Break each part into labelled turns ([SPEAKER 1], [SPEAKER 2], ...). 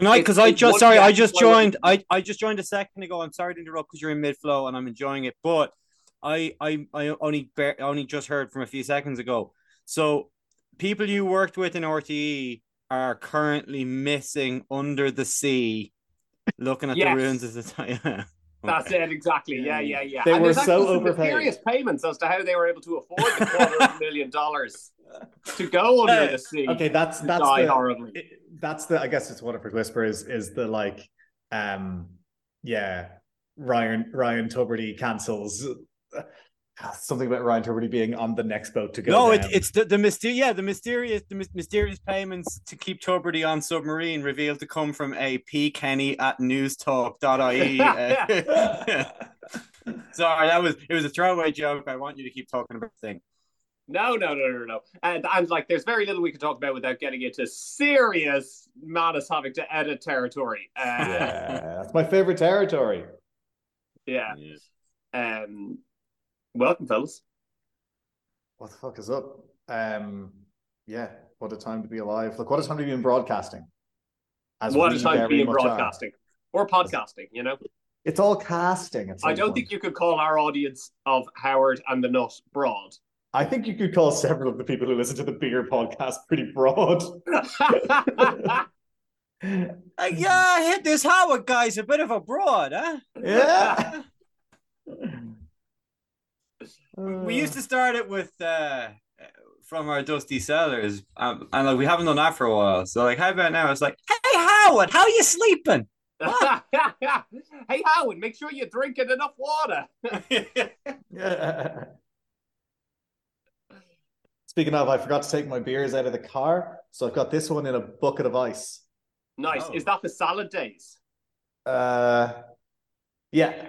[SPEAKER 1] No,
[SPEAKER 2] It's-
[SPEAKER 1] because I just sorry, I just joined. I, I just joined a second ago. I'm sorry to interrupt because you're in mid flow and I'm enjoying it. But I I I only bar- only just heard from a few seconds ago. So people you worked with in RTE are currently missing under the sea, looking at
[SPEAKER 2] Yes.
[SPEAKER 1] the ruins of the time.
[SPEAKER 2] That's it, exactly. Yeah, yeah, yeah.
[SPEAKER 3] They
[SPEAKER 2] and
[SPEAKER 3] were so overpaid.
[SPEAKER 2] mysterious payments as to how they were able to afford the quarter of a million dollars to go under
[SPEAKER 1] Uh,
[SPEAKER 2] the sea.
[SPEAKER 3] Okay, that's that's
[SPEAKER 2] die
[SPEAKER 3] the,
[SPEAKER 2] horribly.
[SPEAKER 3] it- that's the I guess it's Waterford Whisper is is the like um yeah Ryan Ryan Tubridy cancels something about Ryan Tubridy being on the next boat to go.
[SPEAKER 1] No, it, it's the the mysterious yeah the mysterious the mys- mysterious payments to keep Tubridy on submarine revealed to come from a P Kenny at newstalk.ie. Uh, Sorry, that was it was a throwaway joke. I want you to keep talking about the thing.
[SPEAKER 2] No, no, no, no, no. And, and like, there's very little we can talk about without getting into serious madness having to edit territory. Uh,
[SPEAKER 3] yeah, that's my favorite territory.
[SPEAKER 2] yeah. Um, welcome, fellas.
[SPEAKER 3] What the fuck is up? Um, yeah, what a time to be alive! Look, what a time to be in broadcasting. As
[SPEAKER 2] what a time to be in
[SPEAKER 3] much are.
[SPEAKER 2] broadcasting or podcasting, you know?
[SPEAKER 3] It's all casting. At some
[SPEAKER 2] I don't
[SPEAKER 3] point.
[SPEAKER 2] think you could call our audience of Howard and the Nut broad.
[SPEAKER 3] I think you could call several of the people who listen to the bigger podcast pretty broad.
[SPEAKER 1] Uh, yeah, I hit this Howard guy's a bit of a broad, huh?
[SPEAKER 3] yeah.
[SPEAKER 1] We used to start it with uh from our dusty cellars, um, and like we haven't done that for a while. So like, how about now? It's like, hey Howard, how are you sleeping?
[SPEAKER 2] hey, Howard, make sure you're drinking enough water.
[SPEAKER 3] Yeah. Speaking of, I forgot to take my beers out of the car, so I've got this one in a bucket of ice.
[SPEAKER 2] Nice.
[SPEAKER 1] Oh.
[SPEAKER 2] Is that for salad days?
[SPEAKER 3] Uh, yeah.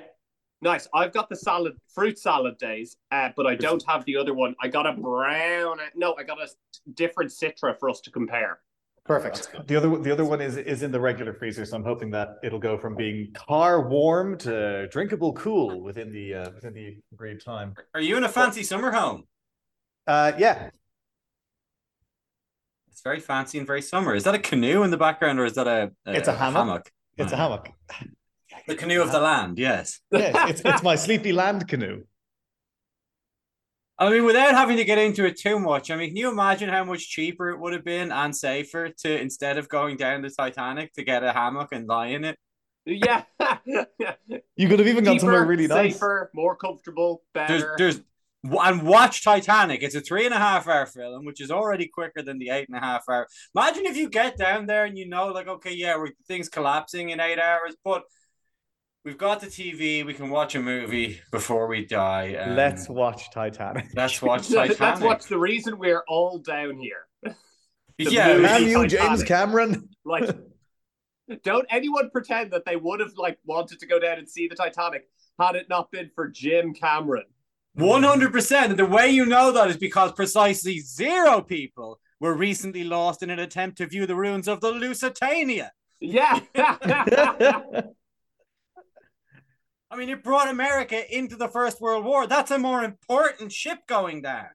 [SPEAKER 2] Nice. I've got the salad fruit salad days, uh, but I don't have the other one. I got a brown. No, I got a different Citra for us to compare.
[SPEAKER 3] Perfect. The other the other one is is in the regular freezer, so I'm hoping that it'll go from being car warm to drinkable cool within the uh, within the agreed time.
[SPEAKER 1] Are you in a fancy summer home?
[SPEAKER 3] Uh, yeah.
[SPEAKER 1] It's very fancy and very summer. Is that a canoe in the background, or is that a?
[SPEAKER 3] It's a hammock. It's a
[SPEAKER 1] Mm.
[SPEAKER 3] hammock.
[SPEAKER 1] The canoe of the land. Yes.
[SPEAKER 3] Yeah, it's it's my sleepy land canoe.
[SPEAKER 1] I mean, without having to get into it too much, I mean, can you imagine how much cheaper it would have been and safer to instead of going down the Titanic to get a hammock and lie in it?
[SPEAKER 2] Yeah.
[SPEAKER 3] You could have even gone somewhere
[SPEAKER 2] Cheaper,
[SPEAKER 3] really nice.
[SPEAKER 2] safer, more comfortable,
[SPEAKER 1] There's,
[SPEAKER 2] better.
[SPEAKER 1] there's, and watch Titanic. It's a three and a half hour film, which is already quicker than the eight and a half hour. Imagine if you get down there and you know, like, okay, yeah, we're things collapsing in eight hours, but we've got the TV. We can watch a movie before we die. and
[SPEAKER 3] Let's watch Titanic.
[SPEAKER 1] let's watch Titanic.
[SPEAKER 2] That's what's the reason we're all down here.
[SPEAKER 1] yeah,
[SPEAKER 2] movie.
[SPEAKER 3] Damn you, James Cameron.
[SPEAKER 2] Like, don't anyone pretend that they would have like wanted to go down and see the Titanic had it not been for Jim Cameron.
[SPEAKER 1] One hundred percent. And the way you know that is because precisely zero people were recently lost in an attempt to view the ruins of the Lusitania.
[SPEAKER 2] Yeah.
[SPEAKER 1] I mean, it brought America into the First World War. That's a more important ship going down.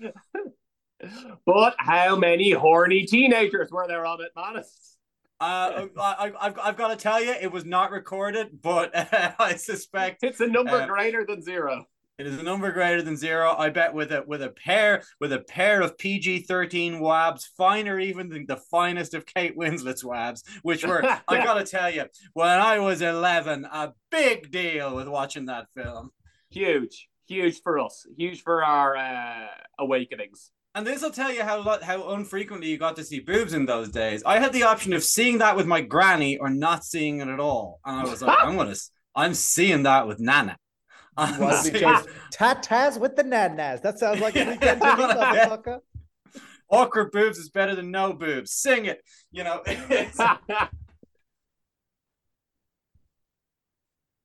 [SPEAKER 2] but how many horny teenagers were there on it, Manus?
[SPEAKER 1] Uh, I, I, I've, I've got to tell you, it was not recorded, but uh, I suspect
[SPEAKER 2] It's a number
[SPEAKER 1] Uh,
[SPEAKER 2] greater than zero.
[SPEAKER 1] It is a number greater than zero. I bet with a with a pair with a pair of PG thirteen wabs, finer even than the finest of Kate Winslet's wabs, which were I gotta tell you, when I was eleven, a big deal with watching that film.
[SPEAKER 2] Huge. Huge for us. Huge for our uh, awakenings.
[SPEAKER 1] And this will tell you how how unfrequently you got to see boobs in those days. I had the option of seeing that with my granny or not seeing it at all, and I was like, I'm gonna, I'm seeing that with Nana. I'm
[SPEAKER 3] Why did we
[SPEAKER 1] seeing-
[SPEAKER 3] chose tatas with the nanas? That sounds like a weekend to me, motherfucker.
[SPEAKER 1] Awkward boobs is better than no boobs. Sing it, you know.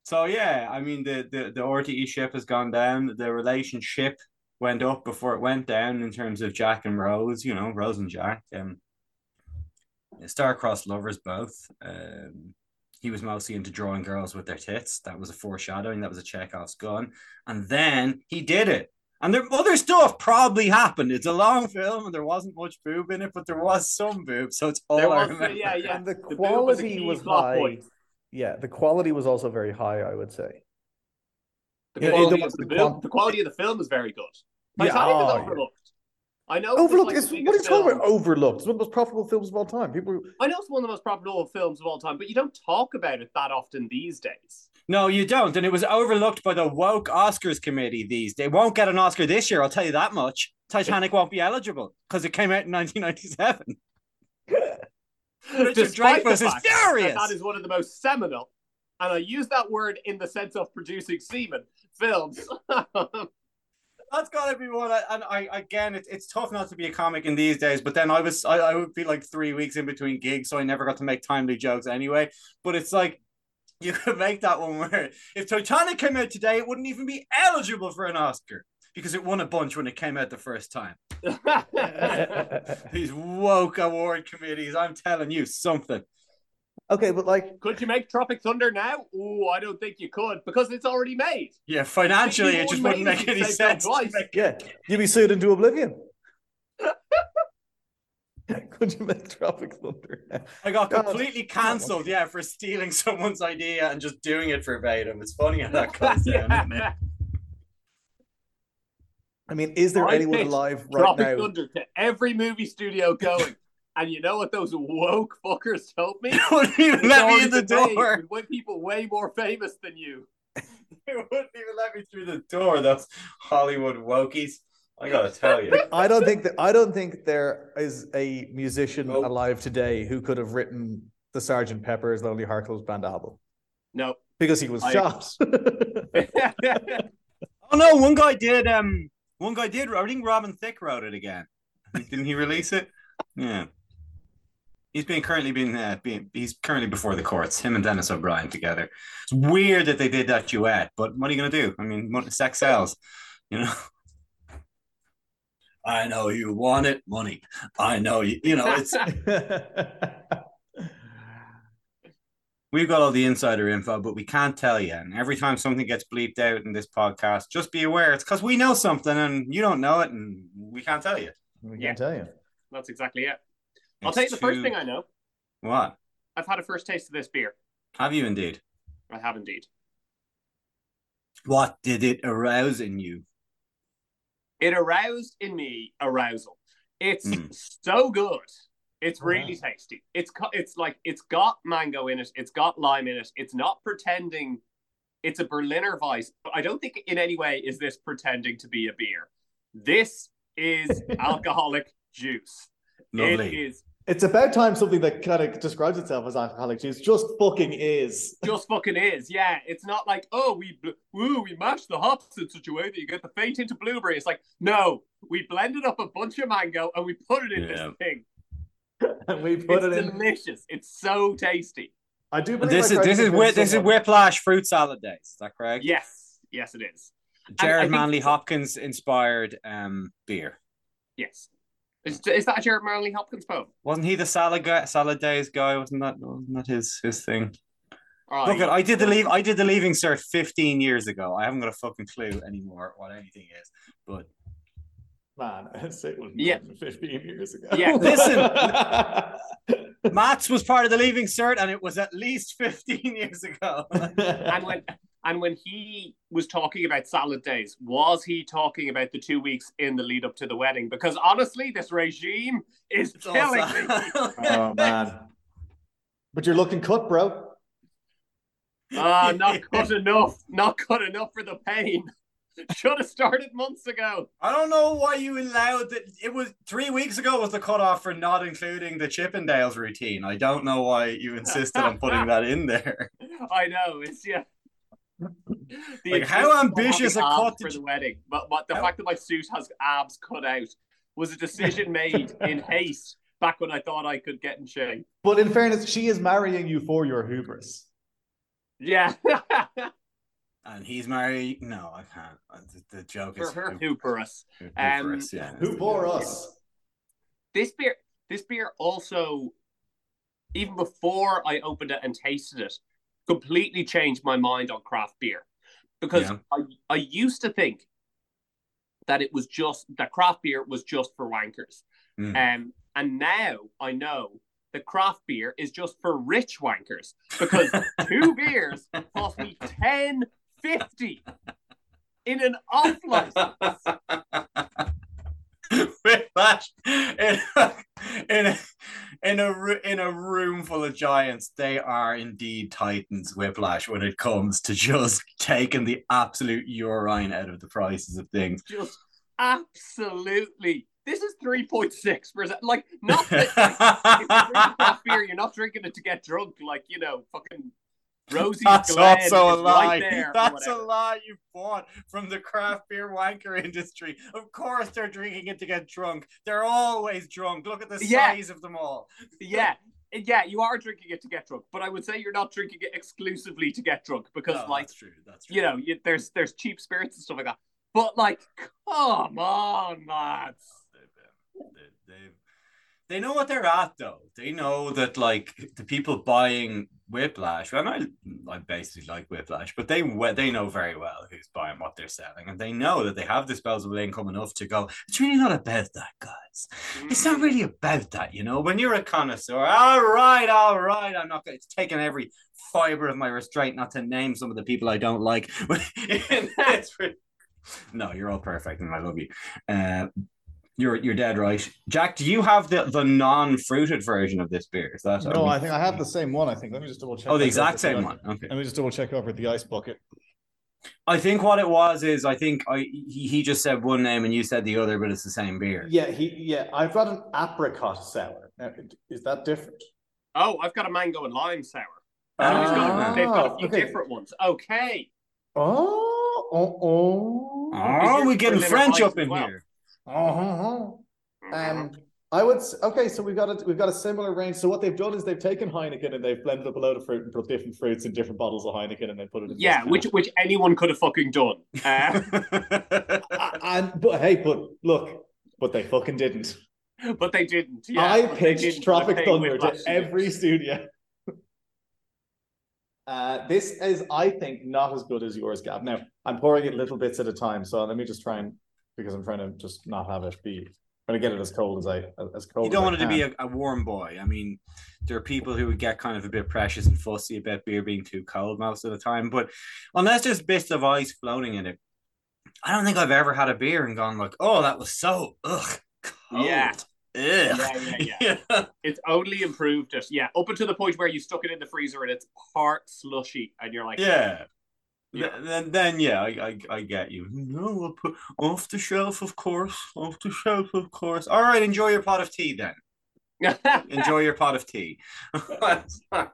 [SPEAKER 1] So yeah, I mean the, the the RTE ship has gone down. The relationship went up before it went down in terms of Jack and Rose. You know, Rose and Jack. Um, star-crossed lovers both. Um, he was mostly into drawing girls with their tits. That was a foreshadowing. That was a Chekhov's gun. And then he did it. And there other stuff probably happened. It's a long film and there wasn't much boob in it, but there was some boob, so it's all
[SPEAKER 2] There
[SPEAKER 1] I
[SPEAKER 2] was,
[SPEAKER 1] remember.
[SPEAKER 2] yeah, yeah.
[SPEAKER 3] And the
[SPEAKER 2] boob was a
[SPEAKER 3] quality
[SPEAKER 2] key
[SPEAKER 3] was high.
[SPEAKER 2] point.
[SPEAKER 3] Yeah, the quality was also very high, I would say.
[SPEAKER 2] The
[SPEAKER 3] Yeah,
[SPEAKER 2] quality,
[SPEAKER 3] the-
[SPEAKER 2] of the,
[SPEAKER 3] the
[SPEAKER 2] film,
[SPEAKER 3] quan-
[SPEAKER 2] the quality of the film is very good.
[SPEAKER 3] Yeah,
[SPEAKER 2] Titanic is
[SPEAKER 3] oh, yeah.
[SPEAKER 2] overlooked. I know.
[SPEAKER 3] Overlooked
[SPEAKER 2] like
[SPEAKER 3] is what are you talking about? Overlooked. It's one of the most profitable films of all time. People
[SPEAKER 2] I know it's one of the most profitable films of all time, but you don't talk about it that often these days.
[SPEAKER 1] No, you don't. And it was overlooked by the woke Oscars committee these days. They won't get an Oscar this year, I'll tell you that much. Titanic won't be eligible because it came out in 1997. Richard
[SPEAKER 2] Despite
[SPEAKER 1] Dreyfuss is
[SPEAKER 2] fact that
[SPEAKER 1] furious.
[SPEAKER 2] That is one of the most seminal, and I use that word in the sense of producing semen films.
[SPEAKER 1] That's got to be one. And I again, it's it's tough not to be a comic in these days. But then I was I, I would be like three weeks in between gigs, so I never got to make timely jokes anyway. But it's like you could make that one where if Titanic came out today, it wouldn't even be eligible for an Oscar because it won a bunch when it came out the first time. These woke award committees, I'm telling you something.
[SPEAKER 3] Okay, but like
[SPEAKER 2] could you make Tropic Thunder now? Oh, I don't think you could because it's already made.
[SPEAKER 1] Yeah, financially, it just wouldn't make any
[SPEAKER 2] Saved them
[SPEAKER 1] sense.
[SPEAKER 2] twice.
[SPEAKER 3] yeah, you'd be sued into oblivion. Could you make Tropic Thunder?
[SPEAKER 1] I got
[SPEAKER 3] God.
[SPEAKER 1] completely cancelled, yeah, for stealing someone's idea and just doing it verbatim. It's funny how that goes down, isn't it?
[SPEAKER 3] I mean, is there
[SPEAKER 2] I
[SPEAKER 3] anyone alive right
[SPEAKER 2] Tropic
[SPEAKER 3] now?
[SPEAKER 2] Thunder to every movie studio going. And you know what those woke fuckers told me?
[SPEAKER 1] They wouldn't even let me in the
[SPEAKER 2] been made
[SPEAKER 1] door.
[SPEAKER 2] with way- people way more famous than you.
[SPEAKER 1] They wouldn't even let me through the door. Those Hollywood wokies. I gotta tell you.
[SPEAKER 3] I don't think that I don't think there is a musician
[SPEAKER 1] Nope.
[SPEAKER 3] alive today who could have written the Sergeant Pepper's Lonely Hearts Club Band album
[SPEAKER 2] No.
[SPEAKER 3] because he was
[SPEAKER 2] I-
[SPEAKER 3] shot.
[SPEAKER 1] Oh no, one guy did. Um, one guy did. I think Robin Thicke wrote it again. Didn't he release it? Yeah. He's being currently being, uh, being he's currently before the courts. Him and Denis O'Brien together. It's weird that they did that duet, but what are you gonna do? I mean, mon- sex sells, you know. I know you want it, money. I know you. You know, it's we've got all the insider info, but we can't tell you. And every time something gets bleeped out in this podcast, just be aware it's because we know something and you don't know it, and we can't tell you.
[SPEAKER 3] we can't tell you.
[SPEAKER 2] That's exactly it. I'll tell you the first thing I know.
[SPEAKER 1] What
[SPEAKER 2] I've had a first taste of this beer.
[SPEAKER 1] have you indeed?
[SPEAKER 2] I have indeed.
[SPEAKER 1] What did it arouse in you?
[SPEAKER 2] It aroused in me arousal. It's
[SPEAKER 1] Mm.
[SPEAKER 2] so good. It's really tasty. It's it's like it's got mango in it. It's got lime in it. It's not pretending it's a Berliner Weiss, but I don't think in any way is this pretending to be a beer. This is alcoholic juice.
[SPEAKER 1] Lovely.
[SPEAKER 2] is
[SPEAKER 4] It's about time something that kind of describes itself as alcoholic juice just fucking is.
[SPEAKER 2] just fucking is. Yeah, it's not like oh we bl- woo we mashed the hops in such a way that you get the faint into blueberry. It's like no, we blended up a bunch of mango and we put it in
[SPEAKER 1] Yeah.
[SPEAKER 2] this thing.
[SPEAKER 4] And we put
[SPEAKER 2] it's
[SPEAKER 4] it in.
[SPEAKER 2] delicious. It's so tasty.
[SPEAKER 4] I do believe
[SPEAKER 1] this is
[SPEAKER 4] tried to
[SPEAKER 1] this is
[SPEAKER 4] convince
[SPEAKER 1] whip, this is
[SPEAKER 4] someone-
[SPEAKER 1] Whiplash fruit salad days. Is that correct?
[SPEAKER 2] Yes, yes, it is. Gerard
[SPEAKER 1] Manley Hopkins inspired um beer.
[SPEAKER 2] Yes. Is, is that a Gerard Manley Hopkins poem?
[SPEAKER 1] Wasn't he the salad guy, salad days guy? Wasn't that wasn't that his his thing?
[SPEAKER 2] Oh,
[SPEAKER 1] Look,
[SPEAKER 2] yeah.
[SPEAKER 1] I did the leave. I did the leaving cert 15 years ago. I haven't got a fucking clue anymore what anything is. But
[SPEAKER 4] Man, I say it was
[SPEAKER 2] Yeah.
[SPEAKER 4] 15 years ago.
[SPEAKER 2] Yeah. Listen.
[SPEAKER 1] Maths was part of the leaving cert, and it was at least 15 years ago.
[SPEAKER 2] and when and when he was talking about salad days, was he talking about the two weeks in the lead up to the wedding? Because honestly, this regime is
[SPEAKER 1] It's
[SPEAKER 2] killing
[SPEAKER 1] also-
[SPEAKER 2] me.
[SPEAKER 4] oh, man. But you're looking cut, bro.
[SPEAKER 2] Ah, not cut enough. Not cut enough for the pain. Should have started months ago.
[SPEAKER 1] I don't know why you allowed that. It was three weeks ago was the cutoff for not including the Chippendales routine. I don't know why you insisted on putting that in there.
[SPEAKER 2] I know it's yeah. The
[SPEAKER 1] Like, how ambitious a cut
[SPEAKER 2] for the wedding, but but the
[SPEAKER 1] How-
[SPEAKER 2] fact that my suit has abs cut out was a decision made in haste back when I thought I could get in shape.
[SPEAKER 4] But in fairness, she is marrying you for your hubris.
[SPEAKER 2] Yeah,
[SPEAKER 1] And he's married. No, I can't. Uh, The, the joke
[SPEAKER 2] for
[SPEAKER 1] is
[SPEAKER 2] her
[SPEAKER 1] hu-
[SPEAKER 2] hubris. Um,
[SPEAKER 1] hubris, yeah.
[SPEAKER 4] Who bore us?
[SPEAKER 2] This beer, this beer also, even before I opened it and tasted it, completely changed my mind on craft beer. Because
[SPEAKER 1] Yeah.
[SPEAKER 2] I, I used to think that it was just that craft beer was just for wankers.
[SPEAKER 1] Mm.
[SPEAKER 2] Um, and now I know that craft beer is just for rich wankers because two beers cost me ten fifty in an off license.
[SPEAKER 1] Whiplash in in in a in a room full of giants. They are indeed titans. Whiplash when it comes to just taking the absolute urine out of the prices of things.
[SPEAKER 2] Just absolutely. This is three point six percent. Like not that like, if you're drinking beer, you're not drinking it to get drunk. Like you know, fucking Rosie's
[SPEAKER 1] That's
[SPEAKER 2] Glen
[SPEAKER 1] also a lie.
[SPEAKER 2] right.
[SPEAKER 1] That's a lie you bought from the craft beer wanker industry. Of course, they're drinking it to get drunk. They're always drunk. Look at the
[SPEAKER 2] Yeah.
[SPEAKER 1] size of them all.
[SPEAKER 2] Yeah, yeah, you are drinking it to get drunk, but I would say you're not drinking it exclusively to get drunk because,
[SPEAKER 1] No,
[SPEAKER 2] like,
[SPEAKER 1] that's true. That's true.
[SPEAKER 2] you know, you, there's there's cheap spirits and stuff like that. But like, come on, lads.
[SPEAKER 1] They, they, they, know what they're at, though. They know that, like, the people buying Whiplash, and I, I basically like Whiplash, but they they know very well who's buying what they're selling, and they know that they have disposable income enough to go. It's really not about that, guys. It's not really about that, you know. When you're a connoisseur, all right, all right, I'm not. It's taking every fiber of my restraint not to name some of the people I don't like. No, you're all perfect, and I love you. Uh, you're you're dead right, Jack. Do you have the the non fruited version of this beer? Is that
[SPEAKER 3] No, I think I have the same one. I think. Let me just double check.
[SPEAKER 1] Oh, the exact same
[SPEAKER 3] the-
[SPEAKER 1] one. Okay.
[SPEAKER 3] Let me just double check over at the ice bucket.
[SPEAKER 1] I think what it was is I think I he, he just said one name and you said the other, but it's the same beer.
[SPEAKER 3] Yeah, he. Yeah, I've got an apricot sour. Now, is that different?
[SPEAKER 2] Oh, I've got a mango and lime sour.
[SPEAKER 1] Ah.
[SPEAKER 2] They've got- they've got a few
[SPEAKER 3] okay.
[SPEAKER 2] different ones. Okay.
[SPEAKER 3] Oh, oh, oh.
[SPEAKER 1] Oh,
[SPEAKER 2] yours
[SPEAKER 1] we're getting French up in
[SPEAKER 2] well?
[SPEAKER 1] here.
[SPEAKER 3] Oh, um, I would. Okay, so we've got a we've got a similar range. So what they've done is they've taken Heineken and they've blended up a load of fruit and put different fruits in different bottles of Heineken and they put it in.
[SPEAKER 2] Yeah, which which anyone could have fucking done. Uh,
[SPEAKER 3] and but hey, but look, but they fucking didn't.
[SPEAKER 2] but they didn't. Yeah,
[SPEAKER 3] I pitched. Tropic Thunder to every studio. Uh, this is, I think, not as good as yours, Gab. Now, I'm pouring it little bits at a time, so let me just try and because I'm trying to just not have it be. trying to get it as cold as I as cold.
[SPEAKER 1] you don't
[SPEAKER 3] as I
[SPEAKER 1] want it to be a, a warm boy. I mean, there are people who would get kind of a bit precious and fussy about beer being too cold most of the time. But unless there's bits of ice floating in it, I don't think I've ever had a beer and gone like, "Oh, that was so ugh, cold.
[SPEAKER 2] Yeah.
[SPEAKER 1] Ugh.
[SPEAKER 2] Yeah, yeah, yeah. It's only improved it. Yeah, up until the point where you stuck it in the freezer and it's part slushy, and you're like,
[SPEAKER 1] Yeah.
[SPEAKER 2] Yeah.
[SPEAKER 1] Then, then, yeah, I, I, I get you. No, we'll put off the shelf, of course. Off the shelf, of course. All right, enjoy your pot of tea then. Enjoy your pot of tea. Um,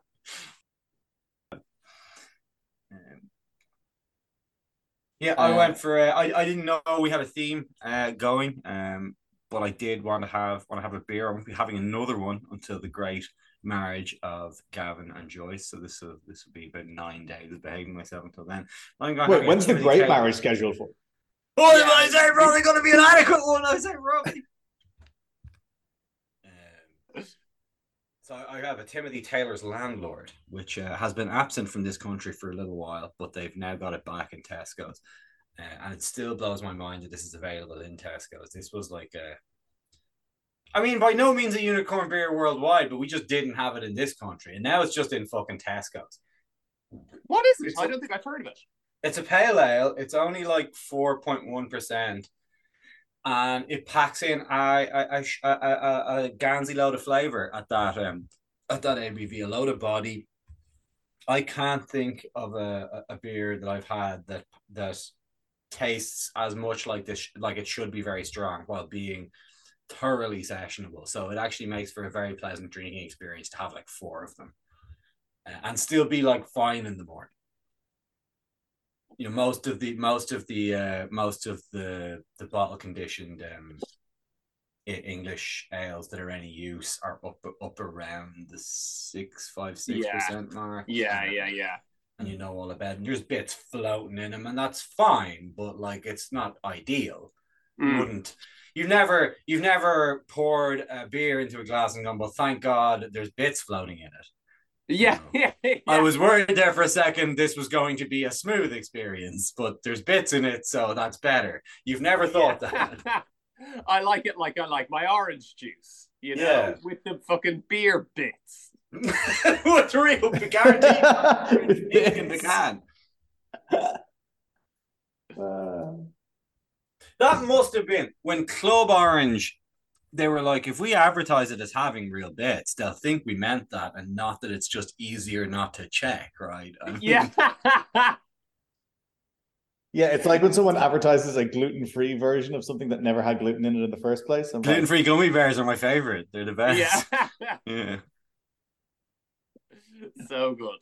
[SPEAKER 1] yeah, I
[SPEAKER 3] Uh,
[SPEAKER 1] went for. Uh, I I didn't know we had a theme uh, going. Um, but I did want to have want to have a beer. I won't be having another one until the great marriage of Gavin and Joyce. So this will this will be about nine days of behaving myself until then. I'm gonna
[SPEAKER 3] Wait,
[SPEAKER 1] have
[SPEAKER 3] when's the great
[SPEAKER 1] Taylor-
[SPEAKER 3] marriage scheduled for?
[SPEAKER 1] Oh,
[SPEAKER 2] Yeah.
[SPEAKER 1] I say probably going to be an adequate one. I say probably. Um, so I have a Timothy Taylor's landlord, which uh, has been absent from this country for a little while, but they've now got it back in Tesco's, uh, and it still blows my mind that this is available in Tesco's. This was like a. I mean, by no means a unicorn beer worldwide, but we just didn't have it in this country, and now it's just in fucking Tesco's.
[SPEAKER 2] what is it? I don't think I've heard of it.
[SPEAKER 1] It's a pale ale. It's only like four point one percent, and it packs in a a, a, a, a, gansy load of flavor at that um at that ABV, a load of body. I can't think of a, a a beer that I've had that that tastes as much like this like it should be very strong while being thoroughly sessionable. So it actually makes for a very pleasant drinking experience to have like four of them, uh, and still be like fine in the morning you know most of the most of the uh most of the the bottle conditioned um English ales that are any use are up up around the six five six
[SPEAKER 2] Yeah.
[SPEAKER 1] percent mark.
[SPEAKER 2] Yeah, yeah, yeah.
[SPEAKER 1] And you know all about it. And there's bits floating in them, and that's fine, but like it's not ideal. You
[SPEAKER 2] Mm.
[SPEAKER 1] wouldn't. You've never you've never poured a beer into a glass and gone, well, thank God there's bits floating in it.
[SPEAKER 2] Yeah, yeah, yeah.
[SPEAKER 1] I was worried there for a second this was going to be a smooth experience, but there's bits in it, so that's better. You've never thought
[SPEAKER 2] Yeah.
[SPEAKER 1] that.
[SPEAKER 2] I like it like I like my orange juice, you know,
[SPEAKER 1] Yeah.
[SPEAKER 2] with the fucking beer bits.
[SPEAKER 1] What's real guaranteed
[SPEAKER 3] With
[SPEAKER 1] in the can.
[SPEAKER 3] Uh,
[SPEAKER 1] That must have been when Club Orange. They were like, if we advertise it as having real bits, they'll think we meant that, and not that it's just easier not to check, right? I mean,
[SPEAKER 2] Yeah.
[SPEAKER 3] yeah, it's like when someone advertises a gluten-free version of something that never had gluten in it in the first place. I'm like,
[SPEAKER 1] gluten-free gummy bears are my favorite. They're the best.
[SPEAKER 2] yeah.
[SPEAKER 1] yeah.
[SPEAKER 2] so good.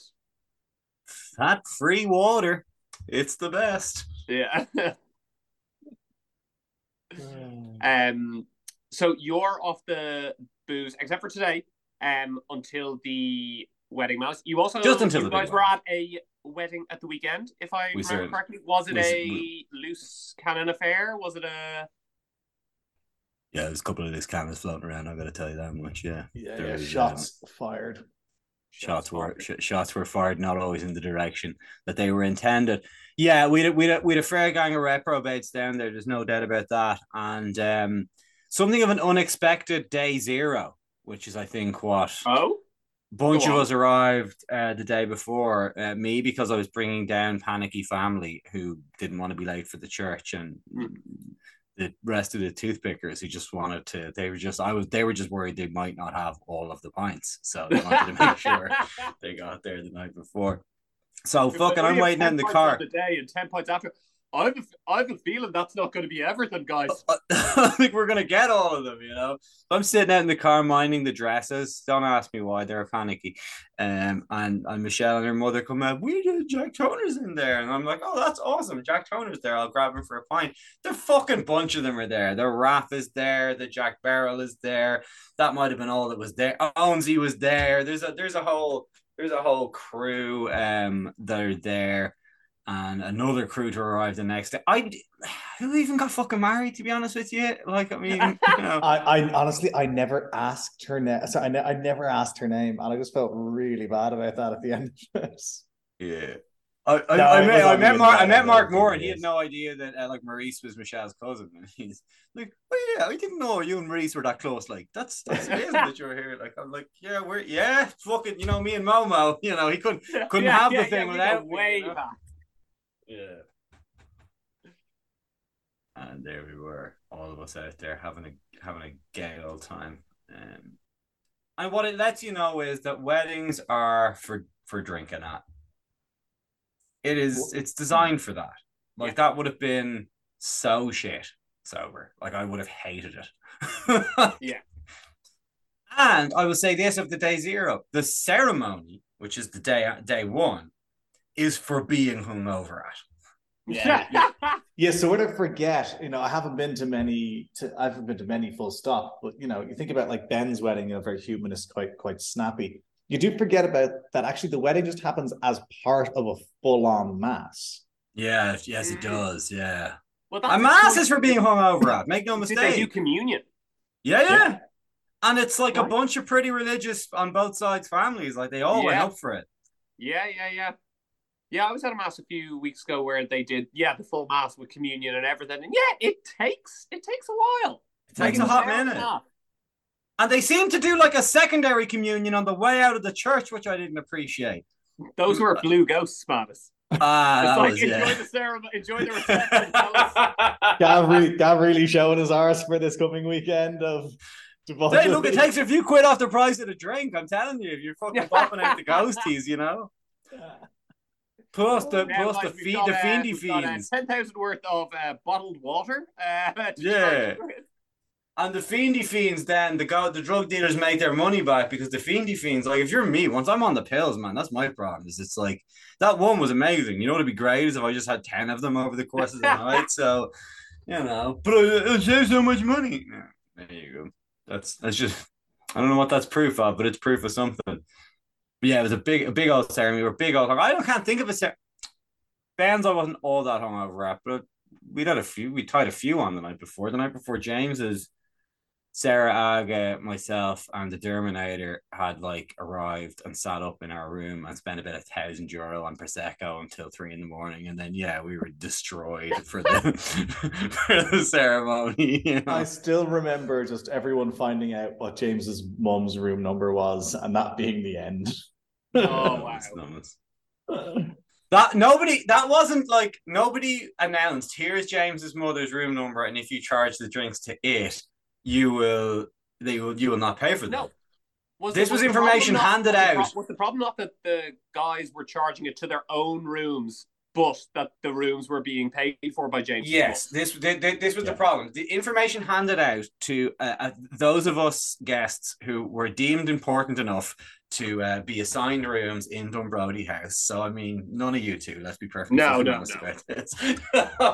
[SPEAKER 1] Fat-free water. It's the best.
[SPEAKER 2] Yeah. Um so you're off the booze except for today, um, until the wedding mass. You also
[SPEAKER 1] Just until
[SPEAKER 2] you
[SPEAKER 1] the
[SPEAKER 2] guys were at a wedding at the weekend, if I
[SPEAKER 1] We
[SPEAKER 2] remember correctly. Was it
[SPEAKER 1] we-
[SPEAKER 2] a
[SPEAKER 1] we-
[SPEAKER 2] loose cannon affair? Was it a
[SPEAKER 1] Yeah, there's a couple of these cannons floating around. I've got to tell you that much. Yeah,
[SPEAKER 3] yeah,
[SPEAKER 1] There
[SPEAKER 3] yeah,
[SPEAKER 1] is,
[SPEAKER 3] shots fired.
[SPEAKER 1] Shots were sh- shots were fired, not always in the direction that they were intended. Yeah, we had we had, we had a fair gang of reprobates down there. There's no doubt about that, and um, something of an unexpected day zero, which is I think what
[SPEAKER 2] Oh?
[SPEAKER 1] bunch of us arrived uh, the day before. Uh, me because I was bringing down panicky family who didn't want to be late for the church, and
[SPEAKER 2] Hmm.
[SPEAKER 1] The rest of the toothpickers who just wanted to. They were just I was. They were just worried they might not have all of the pints, so they wanted to make sure they got there the night before. So fucking, I'm waiting in the car.
[SPEAKER 2] The day and ten points after. I have a, I have a feeling that's not going to be everything, guys.
[SPEAKER 1] I think we're gonna get all of them, you know. I'm sitting out in the car minding the dresses. Don't ask me why they're panicky. Um, and and Michelle and her mother come out. We did Jack Toner's in there, and I'm like, oh, that's awesome. Jack Toner's there. I'll grab him for a pint. The fucking bunch of them are there. The Raff is there. The Jack Barrel is there. That might have been all that was there. Owensy was there. There's a there's a whole there's a whole crew um that are there and another crew to arrive the next day. I who even got fucking married to be honest with you. Like I mean, you know,
[SPEAKER 3] I, I honestly, I never asked her name. So I, ne- I never asked her name, and I just felt really bad about that at the end of it.
[SPEAKER 1] yeah. I, I,
[SPEAKER 3] No,
[SPEAKER 1] I
[SPEAKER 3] it
[SPEAKER 1] met, I met Mark. I met Mark Moore, and he had no idea that uh, like Maurice was Michelle's cousin. And he's like, "Oh yeah, I didn't know you and Maurice were that close. Like, that's that's amazing that you're here." Like, I'm like, "Yeah, we're yeah, fucking, you know, me and Momo. You know, he couldn't couldn't
[SPEAKER 2] Yeah,
[SPEAKER 1] have
[SPEAKER 2] yeah,
[SPEAKER 1] the thing
[SPEAKER 2] yeah,
[SPEAKER 1] without
[SPEAKER 2] go
[SPEAKER 1] me,
[SPEAKER 2] way
[SPEAKER 1] you know?
[SPEAKER 2] back.
[SPEAKER 1] Yeah. And there we were, all of us out there having a having a gay old time. Um, and what it lets you know is that weddings are for for drinking at. It is. It's designed for that. Like that would have been so shit sober. Like I would have hated it.
[SPEAKER 2] Yeah.
[SPEAKER 1] And I will say this of the day zero: the ceremony, which is the day day one, is for being hungover at.
[SPEAKER 2] Yeah.
[SPEAKER 3] Yeah, so what I forget, you know, I haven't been to many. To, I haven't been to many full stop, but you know, you think about like Ben's wedding, you know, very humanist, quite quite snappy. You do forget about that. Actually, the wedding just happens as part of a full-on mass.
[SPEAKER 1] Yeah, yes, it does. Yeah.
[SPEAKER 2] well,
[SPEAKER 1] A mass is for being hungover at. Make no
[SPEAKER 2] Did they do
[SPEAKER 1] mistake.
[SPEAKER 2] communion?
[SPEAKER 1] Yeah, yeah.
[SPEAKER 3] Yeah.
[SPEAKER 1] And it's like a bunch of pretty religious on both sides families. Like they all went
[SPEAKER 2] Yeah.
[SPEAKER 1] up for it.
[SPEAKER 2] Yeah, yeah, yeah. Yeah, I was at a mass a few weeks ago where they did, yeah, the full mass with communion and everything. And yeah, it takes it takes a while.
[SPEAKER 1] It takes
[SPEAKER 2] Like
[SPEAKER 1] a hot
[SPEAKER 2] an hour and
[SPEAKER 1] minute.
[SPEAKER 2] half.
[SPEAKER 1] And they seem to do like a secondary communion on the way out of the church, which I didn't appreciate.
[SPEAKER 2] Those were blue ghosts, Spanish.
[SPEAKER 1] Ah,
[SPEAKER 2] It's
[SPEAKER 1] that
[SPEAKER 2] like
[SPEAKER 1] was
[SPEAKER 2] enjoy
[SPEAKER 1] yeah.
[SPEAKER 2] the ceremony, enjoy the reception. fellas.
[SPEAKER 3] Gav, really, Gav really showing his arse for this coming weekend of
[SPEAKER 1] Hey, look, it takes a few quid off the price of the drink. I'm telling you, if you're fucking popping out the ghosties, you know. Plus the
[SPEAKER 2] Yeah,
[SPEAKER 1] plus
[SPEAKER 2] like,
[SPEAKER 1] the feed
[SPEAKER 2] got,
[SPEAKER 1] the
[SPEAKER 2] uh,
[SPEAKER 1] fiendy
[SPEAKER 2] we've got, uh,
[SPEAKER 1] fiends.
[SPEAKER 2] 10,000 worth of uh, bottled water. Uh,
[SPEAKER 1] Yeah.
[SPEAKER 2] and-
[SPEAKER 1] the fiendy fiends, then the go the drug dealers make their money back because the fiendy fiends, like if you're me, once I'm on the pills, man, that's my problem. Is it's like that one was amazing. You know what'd be great is if I just had ten of them over the course of the night. So, you know, but it, it saves so much money. Yeah, there you go. That's that's just I don't know what that's proof of, but it's proof of something. But yeah, it was a big a big old ceremony. We were big old. I don't can't think of a cer- bands I wasn't all that hungover at, but we'd had a few. We tied a few on the night before. The night before James's Sarah Aga, myself, and the Derminator had like arrived and sat up in our room and spent about a thousand euro on prosecco until three in the morning, and then yeah, we were destroyed for the for the ceremony. You know?
[SPEAKER 3] I still remember just everyone finding out what James's mum's room number was, and that being the end.
[SPEAKER 2] Oh wow.
[SPEAKER 1] Nuts. That nobody that wasn't like nobody announced here's James's mother's room number and if you charge the drinks to it you will they will you will not pay for them.
[SPEAKER 2] No. Was
[SPEAKER 1] This was
[SPEAKER 2] the
[SPEAKER 1] information
[SPEAKER 2] not-
[SPEAKER 1] handed
[SPEAKER 2] was the
[SPEAKER 1] out.
[SPEAKER 2] was the problem not that the guys were charging it to their own rooms, but that the rooms were being paid for by James?
[SPEAKER 1] Yes, this th- th- this was the problem. The information handed out to uh, uh, those of us guests who were deemed important enough to uh, be assigned rooms in Dunbrody House. So I mean, none of you two. Let's be perfectly
[SPEAKER 2] No, no,
[SPEAKER 1] honest
[SPEAKER 2] no.
[SPEAKER 1] about this.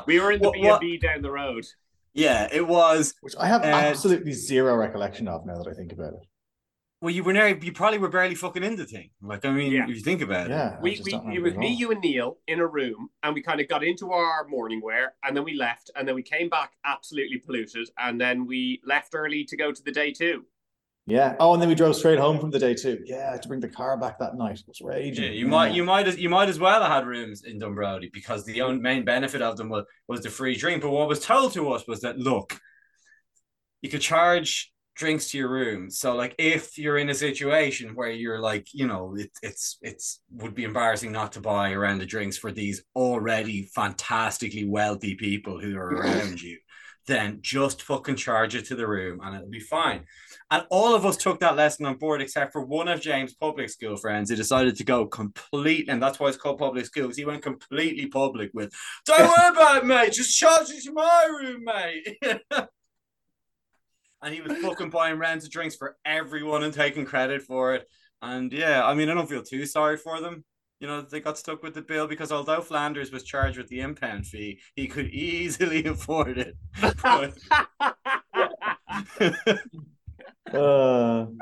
[SPEAKER 2] We were in the
[SPEAKER 1] What-
[SPEAKER 2] B
[SPEAKER 1] what-
[SPEAKER 2] and B down the road.
[SPEAKER 1] yeah, it was.
[SPEAKER 3] Which I have
[SPEAKER 1] Uh,
[SPEAKER 3] absolutely zero recollection of now that I think about it.
[SPEAKER 1] Well, you were near, you probably were barely fucking in the thing. Like, I mean,
[SPEAKER 2] Yeah.
[SPEAKER 1] if you think about it.
[SPEAKER 3] Yeah,
[SPEAKER 2] We, we it was me, you, and Neil in a room, and we kind of got into our morning wear, and then we left, and then we came back absolutely polluted, and then we left early to go to the day two.
[SPEAKER 3] Yeah. Oh, and then we drove straight home from the day too. Yeah, I had to bring the car back that night. It was raging.
[SPEAKER 1] Yeah, you might, you might, as you might as well have had rooms in Dunbrody because the own main benefit of them was, was the free drink. But what was told to us was that look, you could charge drinks to your room. So, like, if you're in a situation where you're like, you know, it, it's it's would be embarrassing not to buy around the drinks for these already fantastically wealthy people who are around you, then just fucking charge it to the room and it'll be fine. And all of us took that lesson on board, except for one of James' public school friends who decided to go complete, and that's why it's called public school, because he went completely public with, Don't worry about it, mate, just charge it to my room, mate. and he was fucking buying rounds of drinks for everyone and taking credit for it. And yeah, I mean, I don't feel too sorry for them. You know, they got stuck with the bill because although Flanders was charged with the impound fee, he could easily afford it. But-
[SPEAKER 3] Uh,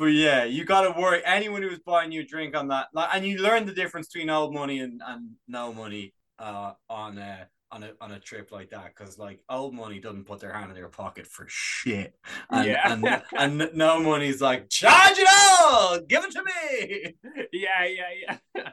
[SPEAKER 1] But yeah, you got to worry. Anyone who's buying you a drink on that, like, and you learn the difference between old money and, and no money uh, on a on a on a trip like that. Because like old money doesn't put their hand in their pocket for shit, and
[SPEAKER 2] Yeah.
[SPEAKER 1] and, and no money's like charge it all, give it to me.
[SPEAKER 2] yeah, yeah, yeah.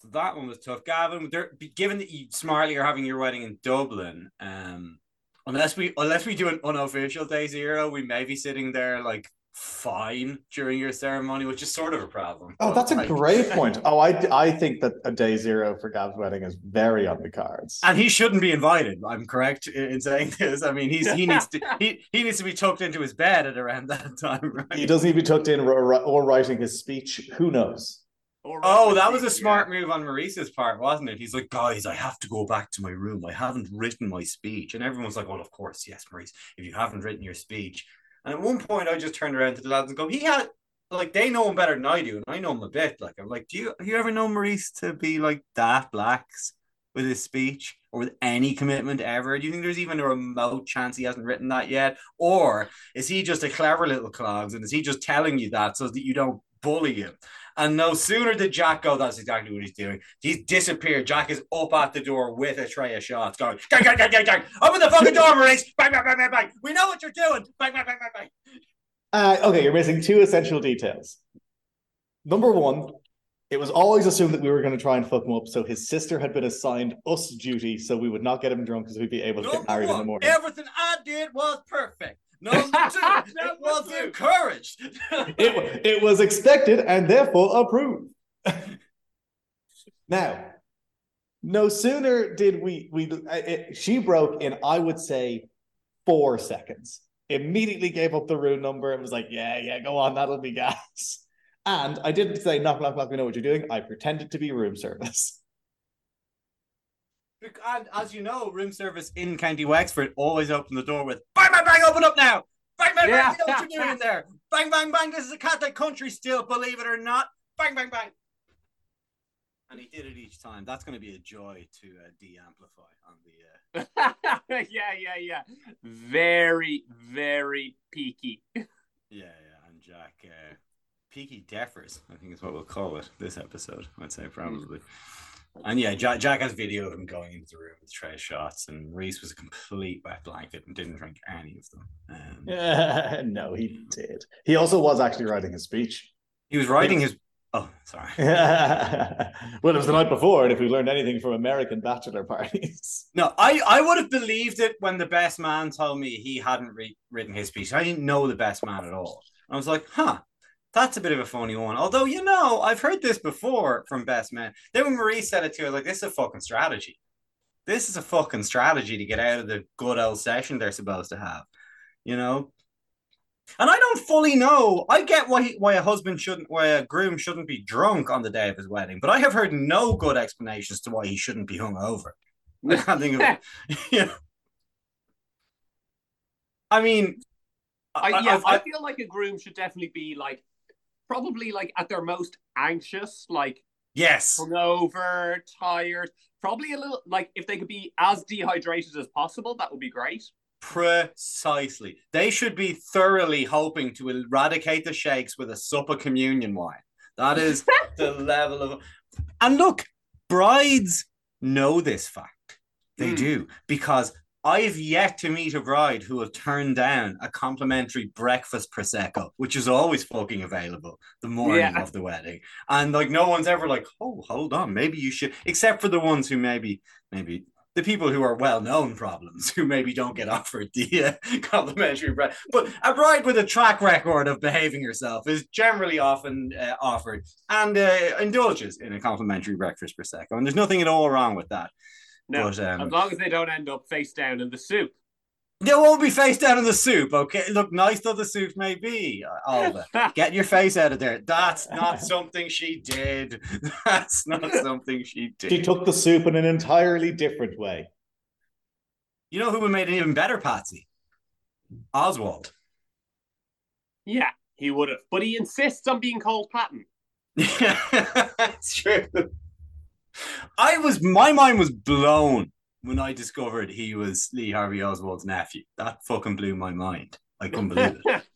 [SPEAKER 1] So that one was tough, Gavin. There, given that you smartly are having your wedding in Dublin, um, unless we unless we do an unofficial day zero, we may be sitting there like fine during your ceremony, which is sort of a problem.
[SPEAKER 3] oh,
[SPEAKER 1] But,
[SPEAKER 3] that's a
[SPEAKER 1] like-
[SPEAKER 3] great point. Oh, I, I think that a day zero for Gav's wedding is very on the cards.
[SPEAKER 1] And he shouldn't be invited. I'm correct in in saying this. I mean, he's he needs to he, he needs to be tucked into his bed at around that time, right?
[SPEAKER 3] He doesn't even be tucked in or, or writing his speech. Who knows?
[SPEAKER 1] Oh, that was a smart move on Maurice's part, wasn't it? He's like, guys, I have to go back to my room. I haven't written my speech. And everyone's like, well, of course, yes, Maurice, if you haven't written your speech. And at one point, I just turned around to the lads and go, he had, like, they know him better than I do. And I know him a bit. Like, I'm like, do you, you ever known Maurice to be like that lax with his speech or with any commitment ever? Do you think there's even a remote chance he hasn't written that yet? Or is he just a clever little clogs and is he just telling you that so that you don't bully him? And no sooner did Jack go, that's exactly what he's doing. He's disappeared. Jack is up at the door with a tray of shots, going, gang, gang, gang, gang, gang. Open the fucking door, Maurice. Bang, bang, bang, bang, bang. We know what you're doing. Bang, bang, bang, bang, bang.
[SPEAKER 3] Uh, okay, you're missing two essential details. Number one, it was always assumed that we were going to try and fuck him up, so his sister had been assigned us duty, so we would not get him drunk because we'd be able to get
[SPEAKER 1] Number
[SPEAKER 3] married in the morning.
[SPEAKER 1] everything I did was perfect. Number two, it was encouraged.
[SPEAKER 3] It, it was expected and therefore approved. now, no sooner did we we it, she broke in, I would say, four seconds. Immediately gave up the room number and was like, "Yeah, yeah, go on, that'll be gas." And I didn't say, "Knock, knock, knock." We know what you're doing. I pretended to be room service.
[SPEAKER 1] And as you know, room service in County Wexford always open the door with bang, bang, bang, open up now. Bang, bang,
[SPEAKER 2] Yeah.
[SPEAKER 1] bang, you know what you're doing in there. Bang, bang, bang, this is a Catholic country still, believe it or not. Bang, bang, bang. And he did it each time. That's going to be a joy to uh, de-amplify on the... Uh...
[SPEAKER 2] yeah, yeah, yeah. Very, very peaky.
[SPEAKER 1] Yeah, yeah, and Jack... Uh... Peaky Defers, I think is what we'll call it this episode, I'd say, probably. And yeah, Jack, Jack has video of him going into the room with tray shots, and Reese was a complete wet blanket and didn't drink any of them. Um,
[SPEAKER 3] Yeah, no, he did. He also was actually writing his speech.
[SPEAKER 1] He was writing his. Oh, sorry.
[SPEAKER 3] well, it was the night before, and if we learned anything from American bachelor parties,
[SPEAKER 1] No, I, I would have believed it when the best man told me he hadn't re- written his speech. I didn't know the best man at all. I was like, huh, that's a bit of a funny one. Although, you know, I've heard this before from best men. Then when Marie said it to her, I was like, this is a fucking strategy. This is a fucking strategy to get out of the good old session they're supposed to have, you know? And I don't fully know. I get why he, why a husband shouldn't, why a groom shouldn't be drunk on the day of his wedding, but I have heard no good explanations to why he shouldn't be hungover. I can't think of it. yeah. I mean,
[SPEAKER 2] I, yeah,
[SPEAKER 1] I-
[SPEAKER 2] I feel like a groom should definitely be like, probably like at their most anxious, like
[SPEAKER 1] yes,
[SPEAKER 2] hungover, tired. Probably a little like if they could be as dehydrated as possible, that would be great.
[SPEAKER 1] precisely. They should be thoroughly hoping to eradicate the shakes with a sup of communion wine. That is the level of. And look, brides know this fact. They
[SPEAKER 2] Hmm.
[SPEAKER 1] do because I've yet to meet a bride who will turn down a complimentary breakfast prosecco, which is always fucking available the morning
[SPEAKER 2] Yeah.
[SPEAKER 1] of the wedding, and like no one's ever like, oh, hold on, maybe you should, except for the ones who maybe, maybe the people who are well-known problems who maybe don't get offered the uh, complimentary bread. But a bride with a track record of behaving herself is generally often uh, offered and uh, indulges in a complimentary breakfast prosecco, and there's nothing at all wrong with that.
[SPEAKER 2] No,
[SPEAKER 1] But, um,
[SPEAKER 2] as long as they don't end up face down in the soup.
[SPEAKER 1] They won't be face down in the soup, okay? Look, nice though the soup may be, Alva. Get your face out of there. That's not something she did. That's not something she did.
[SPEAKER 3] she took the soup in an entirely different way.
[SPEAKER 1] You know who would made it even better, Patsy? Oswald.
[SPEAKER 2] yeah, he would have, but he insists on being called Patton.
[SPEAKER 1] Yeah, that's true. I was my mind was blown when I discovered he was Lee Harvey Oswald's nephew. That fucking blew my mind. I couldn't believe it.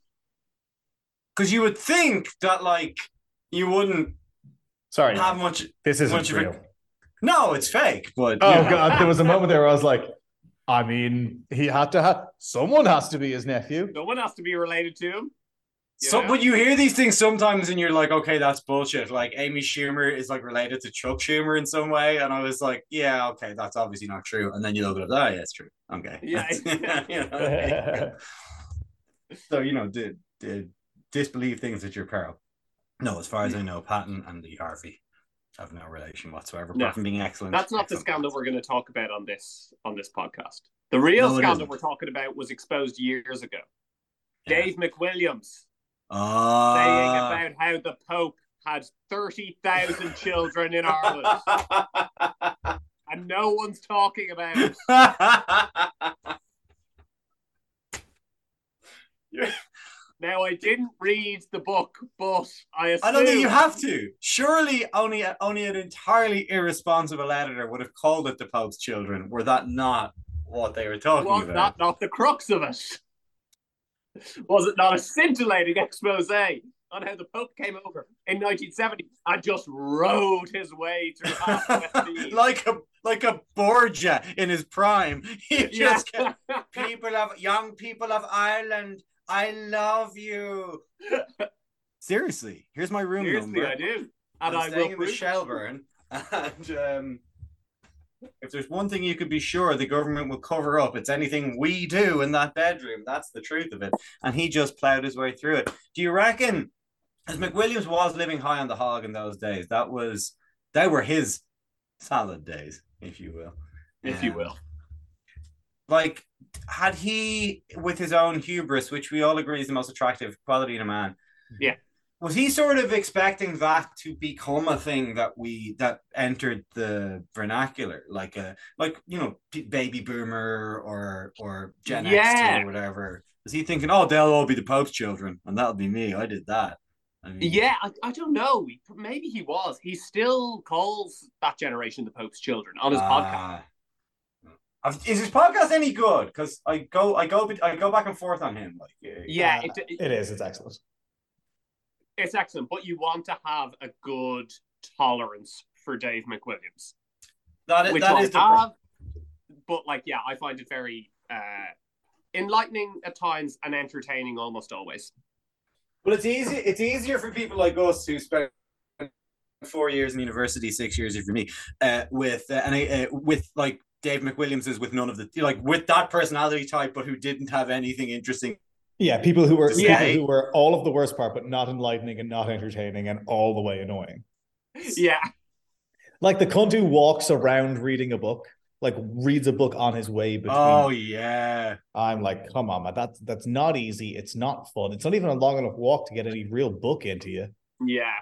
[SPEAKER 1] Because you would think that like you wouldn't
[SPEAKER 3] Sorry,
[SPEAKER 1] have much
[SPEAKER 3] this isn't
[SPEAKER 1] much of a- No, it's fake, but
[SPEAKER 3] Oh
[SPEAKER 1] you know.
[SPEAKER 3] god, there was a moment there where I was like, I mean, he had to have someone has to be his nephew.
[SPEAKER 2] no one has to be related to him.
[SPEAKER 1] So,
[SPEAKER 2] Yeah.
[SPEAKER 1] but you hear these things sometimes, and you're like, okay, that's bullshit. Like Amy Schumer is like related to Chuck Schumer in some way, and I was like, yeah, okay, that's obviously not true. And then you look at it, oh, yeah, it's true. Okay,
[SPEAKER 2] Yeah.
[SPEAKER 1] you know, there you go. so you know, did did disbelieve things at your peril. No, as far as I hmm. know, Patton and Lee Harvey have no relation whatsoever,
[SPEAKER 2] No.
[SPEAKER 1] apart from being excellent.
[SPEAKER 2] That's not the scandal we're going to talk about on this on this podcast. The real
[SPEAKER 1] No,
[SPEAKER 2] scandal we're talking about was exposed years ago.
[SPEAKER 1] Yeah.
[SPEAKER 2] Dave McWilliams
[SPEAKER 1] Ah.
[SPEAKER 2] saying about how the Pope had thirty thousand children in Ireland, and no one's talking about it. Now, I didn't read the book, but I assume
[SPEAKER 1] I don't think you have to. Surely, only only an entirely irresponsible editor would have called it the Pope's children. Were that not what they were talking
[SPEAKER 2] Was
[SPEAKER 1] about?
[SPEAKER 2] that not the crux of it? Was it not a scintillating expose on how the Pope came over in 1970 and just rode his way through
[SPEAKER 1] like a like a Borgia in his prime. He
[SPEAKER 2] Yeah.
[SPEAKER 1] kept, people of young people of Ireland. I love you. Seriously, here's my room
[SPEAKER 2] Seriously,
[SPEAKER 1] number.
[SPEAKER 2] I do. And
[SPEAKER 1] I'm
[SPEAKER 2] I will
[SPEAKER 1] the. Shelbourne, and um, if there's one thing you could be sure the government will cover up, it's anything we do in that bedroom. That's the truth of it. And he just plowed his way through it. Do you reckon, as McWilliams was living high on the hog in those days, that was they were his salad days, if you will.
[SPEAKER 2] If you will.
[SPEAKER 1] Uh, like had he with his own hubris which we all agree is the most attractive quality in a man
[SPEAKER 2] Yeah.
[SPEAKER 1] Was he sort of expecting that to become a thing that we that entered the vernacular like a like you know p- baby boomer or or gen x or whatever was he thinking oh they'll all be the pope's children and that'll be me i did that I mean,
[SPEAKER 2] Yeah, I, I don't know. Maybe he was. He still calls that generation the Pope's children on his podcast.
[SPEAKER 1] Ah. I've- Is his podcast any good? Because I go, I go, I go back and forth on him. Like, uh,
[SPEAKER 2] Yeah,
[SPEAKER 3] Uh,
[SPEAKER 2] it, it-
[SPEAKER 3] It is. It's excellent.
[SPEAKER 2] It's excellent, but you want to have a good tolerance for Dave McWilliams.
[SPEAKER 1] That is,
[SPEAKER 2] which
[SPEAKER 1] that
[SPEAKER 2] I
[SPEAKER 1] is the
[SPEAKER 2] have. But like, yeah, I find it very uh, enlightening at times and entertaining almost always.
[SPEAKER 1] Well, it's easy. It's easier for people like us who spent four years in university, six years for me, uh, with uh, and uh, with like Dave McWilliams is with none of the like with that personality type, but who didn't have anything interesting.
[SPEAKER 3] Yeah, people who were
[SPEAKER 1] Yeah.
[SPEAKER 3] people who were all of the worst part, but not enlightening and not entertaining and all the way annoying.
[SPEAKER 2] Yeah,
[SPEAKER 3] Like the cunt who walks around reading a book, like reads a book on his way between.
[SPEAKER 1] Oh yeah,
[SPEAKER 3] I'm like, come on, man, that's that's not easy. It's not fun. It's not even a long enough walk to get any real book into you.
[SPEAKER 2] yeah,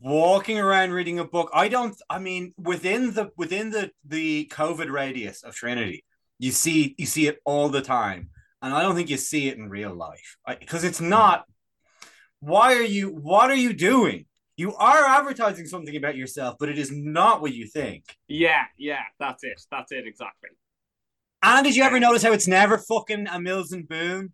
[SPEAKER 1] walking around reading a book. I don't. I mean, within the within the the COVID radius of Trinity, you see you see it all the time, and I don't think you see it in real life because it's not. Why are you? What are you doing? You are advertising something about yourself, but it is not what you think.
[SPEAKER 2] yeah, yeah. That's it. That's it exactly.
[SPEAKER 1] And did you ever notice how it's never fucking a Mills and Boon?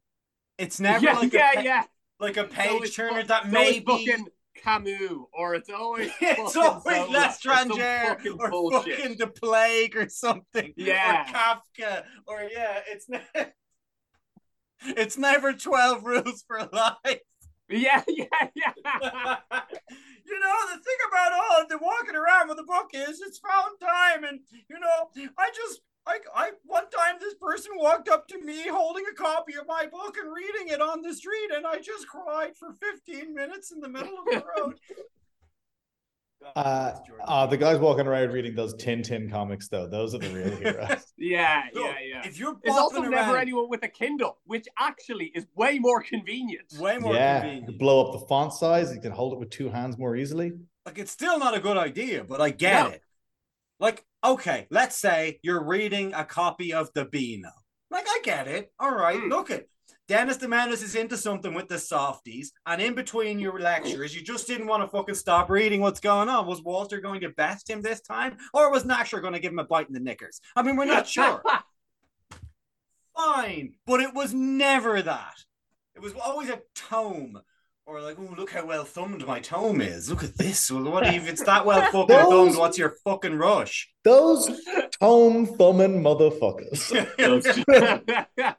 [SPEAKER 1] It's never
[SPEAKER 2] yeah,
[SPEAKER 1] like
[SPEAKER 2] yeah,
[SPEAKER 1] a,
[SPEAKER 2] yeah.
[SPEAKER 1] like a page turner that
[SPEAKER 2] it's
[SPEAKER 1] may
[SPEAKER 2] fucking Camus, or it's always
[SPEAKER 1] It's always
[SPEAKER 2] Zola, or fucking
[SPEAKER 1] or fucking The Plague or something.
[SPEAKER 2] Yeah.
[SPEAKER 1] Or Kafka. Or yeah, it's ne- it's never 12 rules for life.
[SPEAKER 2] Yeah, yeah, yeah.
[SPEAKER 1] you know, the thing about all the walking around with a book is it's found time. And, you know, I just, I, I, one time this person walked up to me holding a copy of my book and reading it on the street, and I just cried for 15 minutes in the middle of the road.
[SPEAKER 3] Uh, uh, the guys walking around reading those Tintin comics, though, those are the real heroes.
[SPEAKER 2] yeah,
[SPEAKER 1] Look,
[SPEAKER 2] yeah, yeah.
[SPEAKER 1] If you're
[SPEAKER 2] There's also
[SPEAKER 1] bopping
[SPEAKER 2] never anyone with a Kindle, which actually is way more convenient.
[SPEAKER 1] way more
[SPEAKER 3] yeah, you blow up the font size. You can hold it with two hands more easily.
[SPEAKER 1] Like it's still not a good idea, but I get
[SPEAKER 2] No.
[SPEAKER 1] it. Like, okay, let's say you're reading a copy of the Beano. Like, I get it. All right,
[SPEAKER 2] Hmm.
[SPEAKER 1] look it. Dennis the Menace is into something with the softies, and in between your lectures, you just didn't want to fucking stop reading what's going on. Was Walter going to best him this time, or was Gnasher going to give him a bite in the knickers? I mean, we're not sure. Fine, but it was never that. It was always a tome, or like, oh, look how well thumbed my tome is. Look at this. Well, what if it's that well fucking
[SPEAKER 3] Those-
[SPEAKER 1] thumbed? What's your fucking rush?
[SPEAKER 3] Those tome thumbing motherfuckers.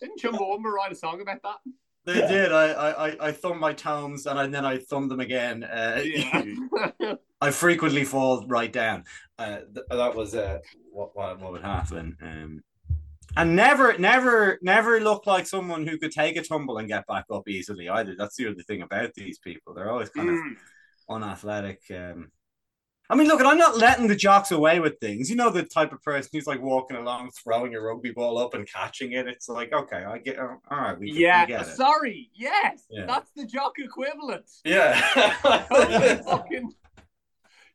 [SPEAKER 2] Didn't Chumbawamba write a song about that?
[SPEAKER 1] They did. I, I, I- I thumb my tomes and, I, then I thumb them again. Uh,
[SPEAKER 2] Yeah.
[SPEAKER 1] I frequently fall right down. Uh, th- that was uh, what, what what would happen. Um, and never, never, never look like someone who could take a tumble and get back up easily either. That's the other thing about these people. They're always kind of
[SPEAKER 2] Mm.
[SPEAKER 1] unathletic. Um, I mean, look, and I'm not letting the jocks away with things. You know, the type of person who's like walking along, throwing a rugby ball up and catching it. It's like, okay, I get, all right, we, we
[SPEAKER 2] yeah,
[SPEAKER 1] get it.
[SPEAKER 2] sorry. Yes,
[SPEAKER 1] Yeah.
[SPEAKER 2] that's the jock equivalent. Holy
[SPEAKER 1] Yeah.
[SPEAKER 2] fucking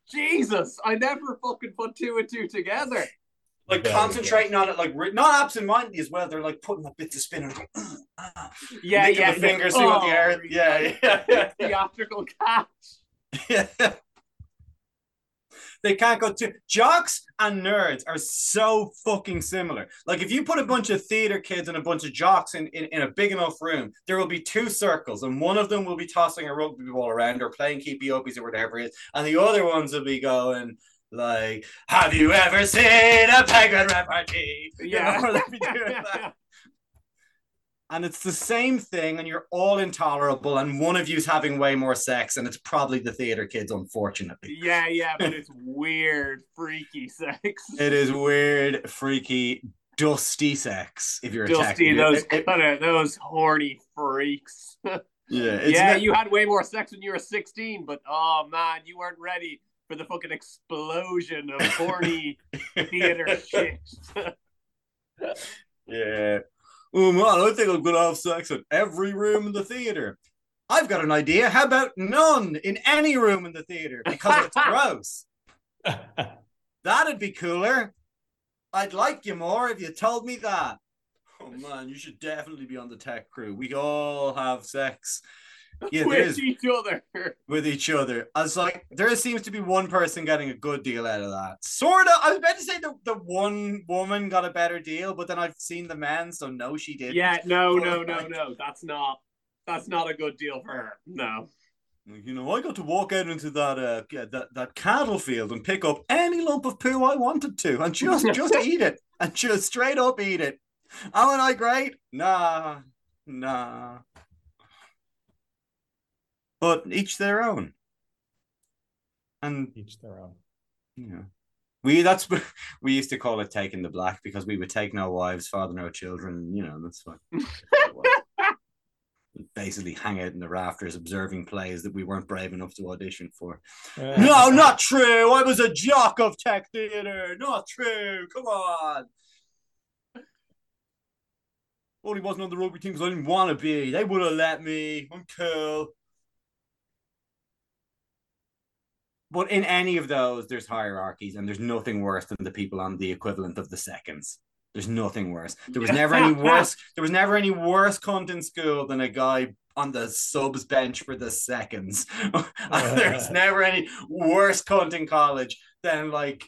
[SPEAKER 2] Jesus! I never fucking put two and two together.
[SPEAKER 1] like
[SPEAKER 3] Very
[SPEAKER 1] concentrating on it, like re- not absent-mindedly as well. They're like putting a bit to spin and going, ah."
[SPEAKER 2] Yeah, yeah.
[SPEAKER 1] the fingers see what the air.
[SPEAKER 2] Oh,
[SPEAKER 1] Yeah, yeah, yeah, yeah.
[SPEAKER 2] Theatrical catch.
[SPEAKER 1] yeah. They can't go to jocks and nerds are so fucking similar. Like if you put a bunch of theater kids and a bunch of jocks in, in, in a big enough room, there will be two circles, and one of them will be tossing a rugby ball around or playing keepy upies or whatever it is, and the other ones will be going like, "Have you ever seen a penguin repartee?" You
[SPEAKER 2] Yeah.
[SPEAKER 1] know, they'll be doing that. And it's the same thing, and you're all intolerable, and one of you's having way more sex, and it's probably the theater kids, unfortunately.
[SPEAKER 2] yeah, yeah, but it's weird, freaky sex.
[SPEAKER 1] It is weird, freaky, dusty sex. If you're a
[SPEAKER 2] Dusty, those
[SPEAKER 1] it- it-
[SPEAKER 2] kind of those horny freaks.
[SPEAKER 1] yeah, it's
[SPEAKER 2] yeah,
[SPEAKER 1] not-
[SPEAKER 2] you had way more sex when you were 16, but oh man, you weren't ready for the fucking explosion of horny theater shit.
[SPEAKER 1] yeah. Oh man, I think I'm gonna have sex in every room in the theater. I've got an idea. How about none in any room in the theater because it's gross. That'd be cooler. I'd like you more if you told me that. Oh man, you should definitely be on the tech crew. We all have sex. Yeah,
[SPEAKER 2] with each other.
[SPEAKER 1] with each other. I was like, there seems to be one person getting a good deal out of that. Sort of. I was about to say the, the one woman got a better deal, but then I've seen the men, so no, she didn't.
[SPEAKER 2] Yeah, no, no, no, no. That's not. That's not a good deal for her. No.
[SPEAKER 1] You know, I got to walk out into that uh, that that cattle field and pick up any lump of poo I wanted to, and just just eat it, and just straight up eat it. Aren't I great? Nah, nah. But each their own. And
[SPEAKER 4] Each their own.
[SPEAKER 1] you know, we that's we used to call it taking the black because we would take no wives, father no children. You know, that's what. Basically, hang out in the rafters observing plays that we weren't brave enough to audition for. No, not true. I was a jock of tech theater. Not true. Come on. Only wasn't on the rugby team because I didn't want to be. They would have let me. I'm cool. But in any of those, there's hierarchies, and there's nothing worse than the people on the equivalent of the seconds. There's nothing worse. There was never any worse. There was never any worse cunt in school than a guy on the subs bench for the seconds. There's never any worse cunt in college than like,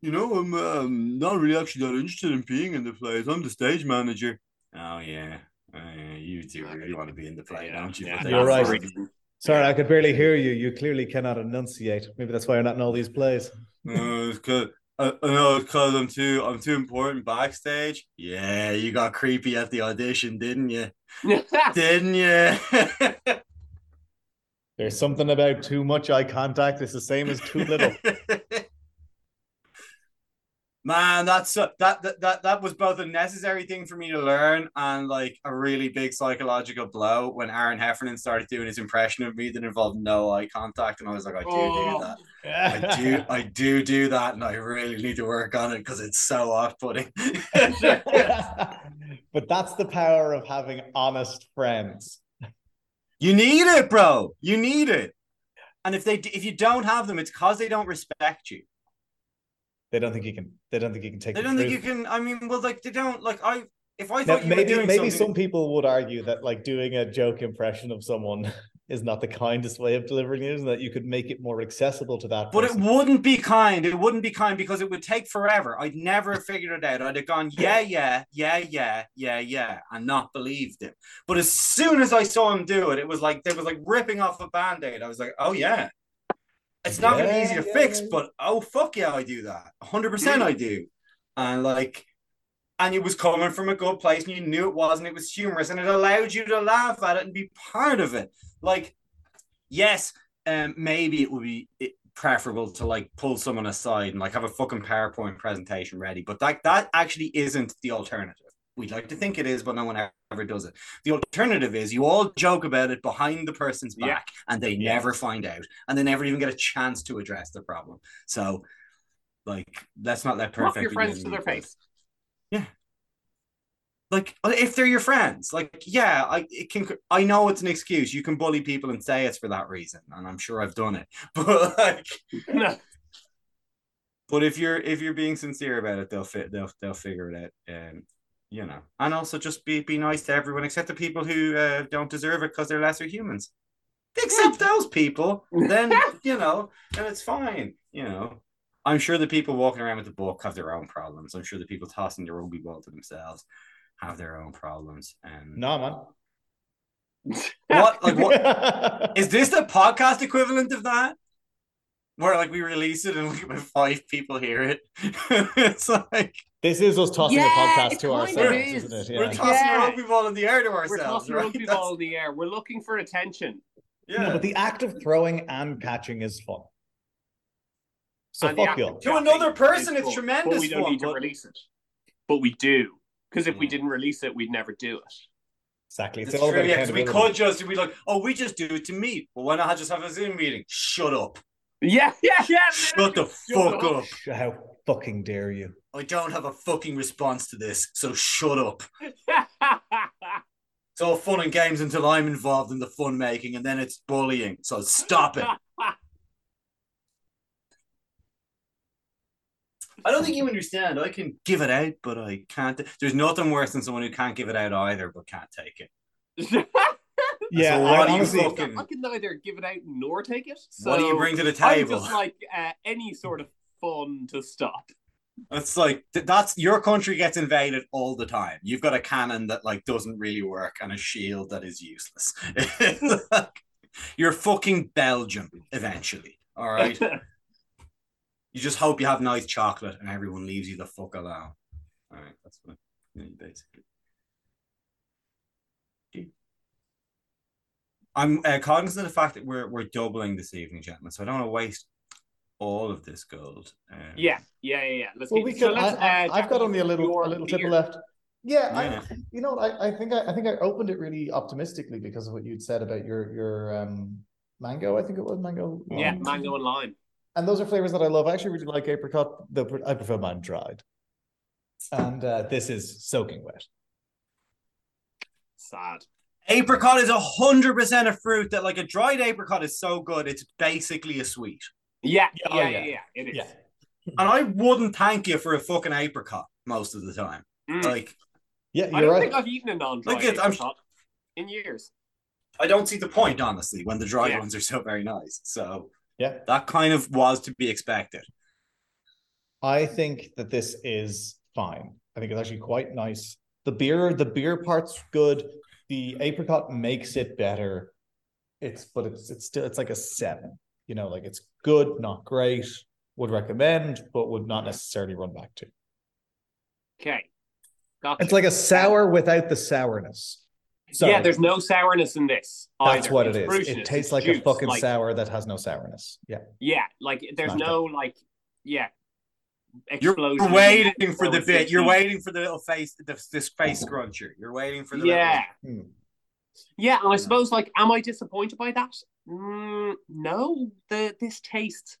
[SPEAKER 1] you know, I'm um, not really actually that interested in being in the plays. I'm the stage manager. Oh yeah, oh, yeah. you do really want to be in the play,
[SPEAKER 2] Yeah,
[SPEAKER 1] don't you?
[SPEAKER 2] yeah,
[SPEAKER 4] You're right.
[SPEAKER 1] reason.
[SPEAKER 4] Sorry, I could barely hear you. You clearly cannot enunciate. Maybe that's why you're not in all these plays.
[SPEAKER 1] No, it's cause I, I know it's cause I'm too I'm too important backstage. Yeah, you got creepy at the audition, didn't you? Didn't you?
[SPEAKER 4] There's something about too much eye contact. It's the same as too little.
[SPEAKER 1] Man, that's uh, that, that that that was both a necessary thing for me to learn and like a really big psychological blow when Aaron Heffernan started doing his impression of me that involved no eye contact, and I was like, I do
[SPEAKER 2] Oh.
[SPEAKER 1] do that. I do, I do do that, and I really need to work on it because it's so off-putting.
[SPEAKER 4] but that's the power of having honest friends.
[SPEAKER 1] you need it, bro. You need it. And if they if you don't have them, it's because they don't respect you.
[SPEAKER 4] They don't think you can. They don't think you can take.
[SPEAKER 1] They don't think you can. I mean, well, like they don't like I. If I
[SPEAKER 4] Now,
[SPEAKER 1] thought you were
[SPEAKER 4] maybe maybe
[SPEAKER 1] something,
[SPEAKER 4] some people would argue that like doing a joke impression of someone is not the kindest way of delivering news, and that you could make it more accessible to that.
[SPEAKER 1] But it wouldn't be kind. It wouldn't be kind because it would take forever. I'd never have figured it out. I'd have gone, yeah, yeah, yeah, yeah, yeah, yeah, and not believed it. But as soon as I saw him do it, it was like they was like ripping off a band-aid. I was like, oh yeah. It's not gonna be easy to
[SPEAKER 4] yeah,
[SPEAKER 1] fix,
[SPEAKER 4] yeah.
[SPEAKER 1] but oh fuck yeah, I do that. 100% I do. And like and it was coming from a good place and you knew it was and it was humorous and it allowed you to laugh at it and be part of it. Like yes, um, maybe it would be it, preferable to like pull someone aside and like have a fucking PowerPoint presentation ready, but that that actually isn't the alternative. We'd like to think it is, but no one ever does it. The alternative is you all joke about it behind the person's
[SPEAKER 2] Yeah.
[SPEAKER 1] back, and they
[SPEAKER 4] Yeah.
[SPEAKER 1] never find out, and they never even get a chance to address the problem. So, like, let's not let perfect
[SPEAKER 2] your friends to their face.
[SPEAKER 1] like if they're your friends like yeah i it can i know it's an excuse you can bully people and say it's for that reason and i'm sure i've done it but like no. but if you're if you're being sincere about it they'll fit they'll, they'll figure it out um you know and also just be be nice to everyone except the people who uh, don't deserve it because they're lesser humans Except those people then you know then it's fine you know i'm sure the people walking around with the book have their own problems i'm sure the people tossing the rugby ball to themselves have their own problems and
[SPEAKER 4] no man.
[SPEAKER 1] what like what is this the podcast equivalent of that? Where like we release it and like about five people hear it. it's like
[SPEAKER 4] This is us tossing
[SPEAKER 2] Yeah,
[SPEAKER 4] a podcast to ourselves,
[SPEAKER 2] is.
[SPEAKER 4] isn't it?
[SPEAKER 1] we're tossing
[SPEAKER 2] Yeah.
[SPEAKER 1] a rugby ball in the air to ourselves.
[SPEAKER 2] We're tossing
[SPEAKER 1] right?
[SPEAKER 2] rugby
[SPEAKER 1] That's-
[SPEAKER 2] ball in the air. We're looking for attention.
[SPEAKER 1] yeah.
[SPEAKER 4] No, but the act of throwing and catching is fun. So
[SPEAKER 2] And
[SPEAKER 4] fuck you.
[SPEAKER 1] To another person, it's
[SPEAKER 2] fun,
[SPEAKER 1] tremendous
[SPEAKER 2] But we don't
[SPEAKER 1] fun,
[SPEAKER 2] need to
[SPEAKER 1] but-
[SPEAKER 2] release it. But we do. Because if we
[SPEAKER 1] mm.
[SPEAKER 2] didn't release it, we'd never do it.
[SPEAKER 4] Exactly. It's
[SPEAKER 1] It's
[SPEAKER 4] all
[SPEAKER 1] true,
[SPEAKER 4] about
[SPEAKER 1] yeah, because we could just be like, oh, we just do it to meet. Well, why not just have a Zoom meeting? Shut up.
[SPEAKER 2] Yeah, yeah, yeah.
[SPEAKER 1] Shut the fuck up.
[SPEAKER 4] How fucking dare you?
[SPEAKER 1] I don't have a fucking response to this, so shut up. It's all fun and games until I'm involved in the fun making, and then it's bullying. So stop it. I don't think you understand. I can give it out, but I can't. There's nothing worse than someone who can't give it out either, but can't take it.
[SPEAKER 4] Yeah,
[SPEAKER 1] So
[SPEAKER 4] I
[SPEAKER 1] what do you
[SPEAKER 4] honestly,
[SPEAKER 1] fucking-
[SPEAKER 2] I can neither give it out nor take it. So
[SPEAKER 1] what do you bring to the table?
[SPEAKER 2] I
[SPEAKER 1] table?
[SPEAKER 2] just like uh, any sort of fun to stop.
[SPEAKER 1] It's like that's your country gets invaded all the time. You've got a cannon that like doesn't really work and a shield that is useless. Like, You're fucking Belgium eventually. All right. you just hope you have nice chocolate and everyone leaves you the fuck alone. All right, that's what yeah, basically. I'm uh, cognizant of the fact that we're we're doubling this evening, gentlemen. So I don't want to waste all of this gold. Um,
[SPEAKER 2] yeah, yeah, yeah, yeah. Let's
[SPEAKER 3] Well,
[SPEAKER 2] keep-
[SPEAKER 3] we
[SPEAKER 2] so
[SPEAKER 3] could.
[SPEAKER 2] let's,
[SPEAKER 3] I,
[SPEAKER 2] uh,
[SPEAKER 3] I, I've got only a little
[SPEAKER 2] your
[SPEAKER 3] a little
[SPEAKER 2] beer.
[SPEAKER 3] tip left. Yeah,
[SPEAKER 1] Yeah.
[SPEAKER 3] I, you know, I, I think I, I think I opened it really optimistically because of what you'd said about your your um mango. I think it was mango.
[SPEAKER 2] Yeah, mango and lime.
[SPEAKER 3] and those are flavors that I love. I actually really like apricot. Though I prefer mine dried. And uh, this is soaking wet.
[SPEAKER 2] Sad.
[SPEAKER 1] Apricot is a hundred percent a fruit that, like a dried apricot, is so good. It's basically a sweet,
[SPEAKER 2] Yeah,
[SPEAKER 3] Yeah,
[SPEAKER 2] yeah,
[SPEAKER 3] oh,
[SPEAKER 2] yeah,
[SPEAKER 3] yeah.
[SPEAKER 2] yeah, It is.
[SPEAKER 3] Yeah.
[SPEAKER 1] and I wouldn't thank you for a fucking apricot most of the time.
[SPEAKER 2] Mm.
[SPEAKER 1] Like,
[SPEAKER 3] Yeah,
[SPEAKER 2] I
[SPEAKER 3] you're
[SPEAKER 2] don't
[SPEAKER 3] right.
[SPEAKER 2] think I've eaten a non-dried
[SPEAKER 1] Look at- I'm-
[SPEAKER 2] apricot in years.
[SPEAKER 1] I don't see the point, honestly, when the dried
[SPEAKER 2] Yeah.
[SPEAKER 1] ones are so very nice. So
[SPEAKER 3] Yeah.
[SPEAKER 1] that kind of was to be expected.
[SPEAKER 3] I think that this is fine. I think it's actually quite nice. The beer, the beer part's good. The apricot makes it better. It's but it's it's still it's like a seven. You know, like it's good, not great. Would recommend, but would not necessarily run back to.
[SPEAKER 2] Okay. Gotcha.
[SPEAKER 3] It's like a sour without the sourness. So
[SPEAKER 2] yeah, there's no sourness in this.
[SPEAKER 3] that's what
[SPEAKER 2] It's
[SPEAKER 3] it is. It tastes like
[SPEAKER 2] juice,
[SPEAKER 3] a fucking
[SPEAKER 2] like-
[SPEAKER 3] sour that has no sourness. Yeah.
[SPEAKER 2] Yeah, like there's
[SPEAKER 3] Smash
[SPEAKER 2] no like yeah.
[SPEAKER 1] You're
[SPEAKER 2] Explosion.
[SPEAKER 1] waiting for the bit. You're waiting for the little face, the, this face scruncher. You're waiting for the
[SPEAKER 2] Yeah.
[SPEAKER 3] Hmm.
[SPEAKER 2] Yeah, and I suppose like, am I disappointed by that? Mm, no, the this tastes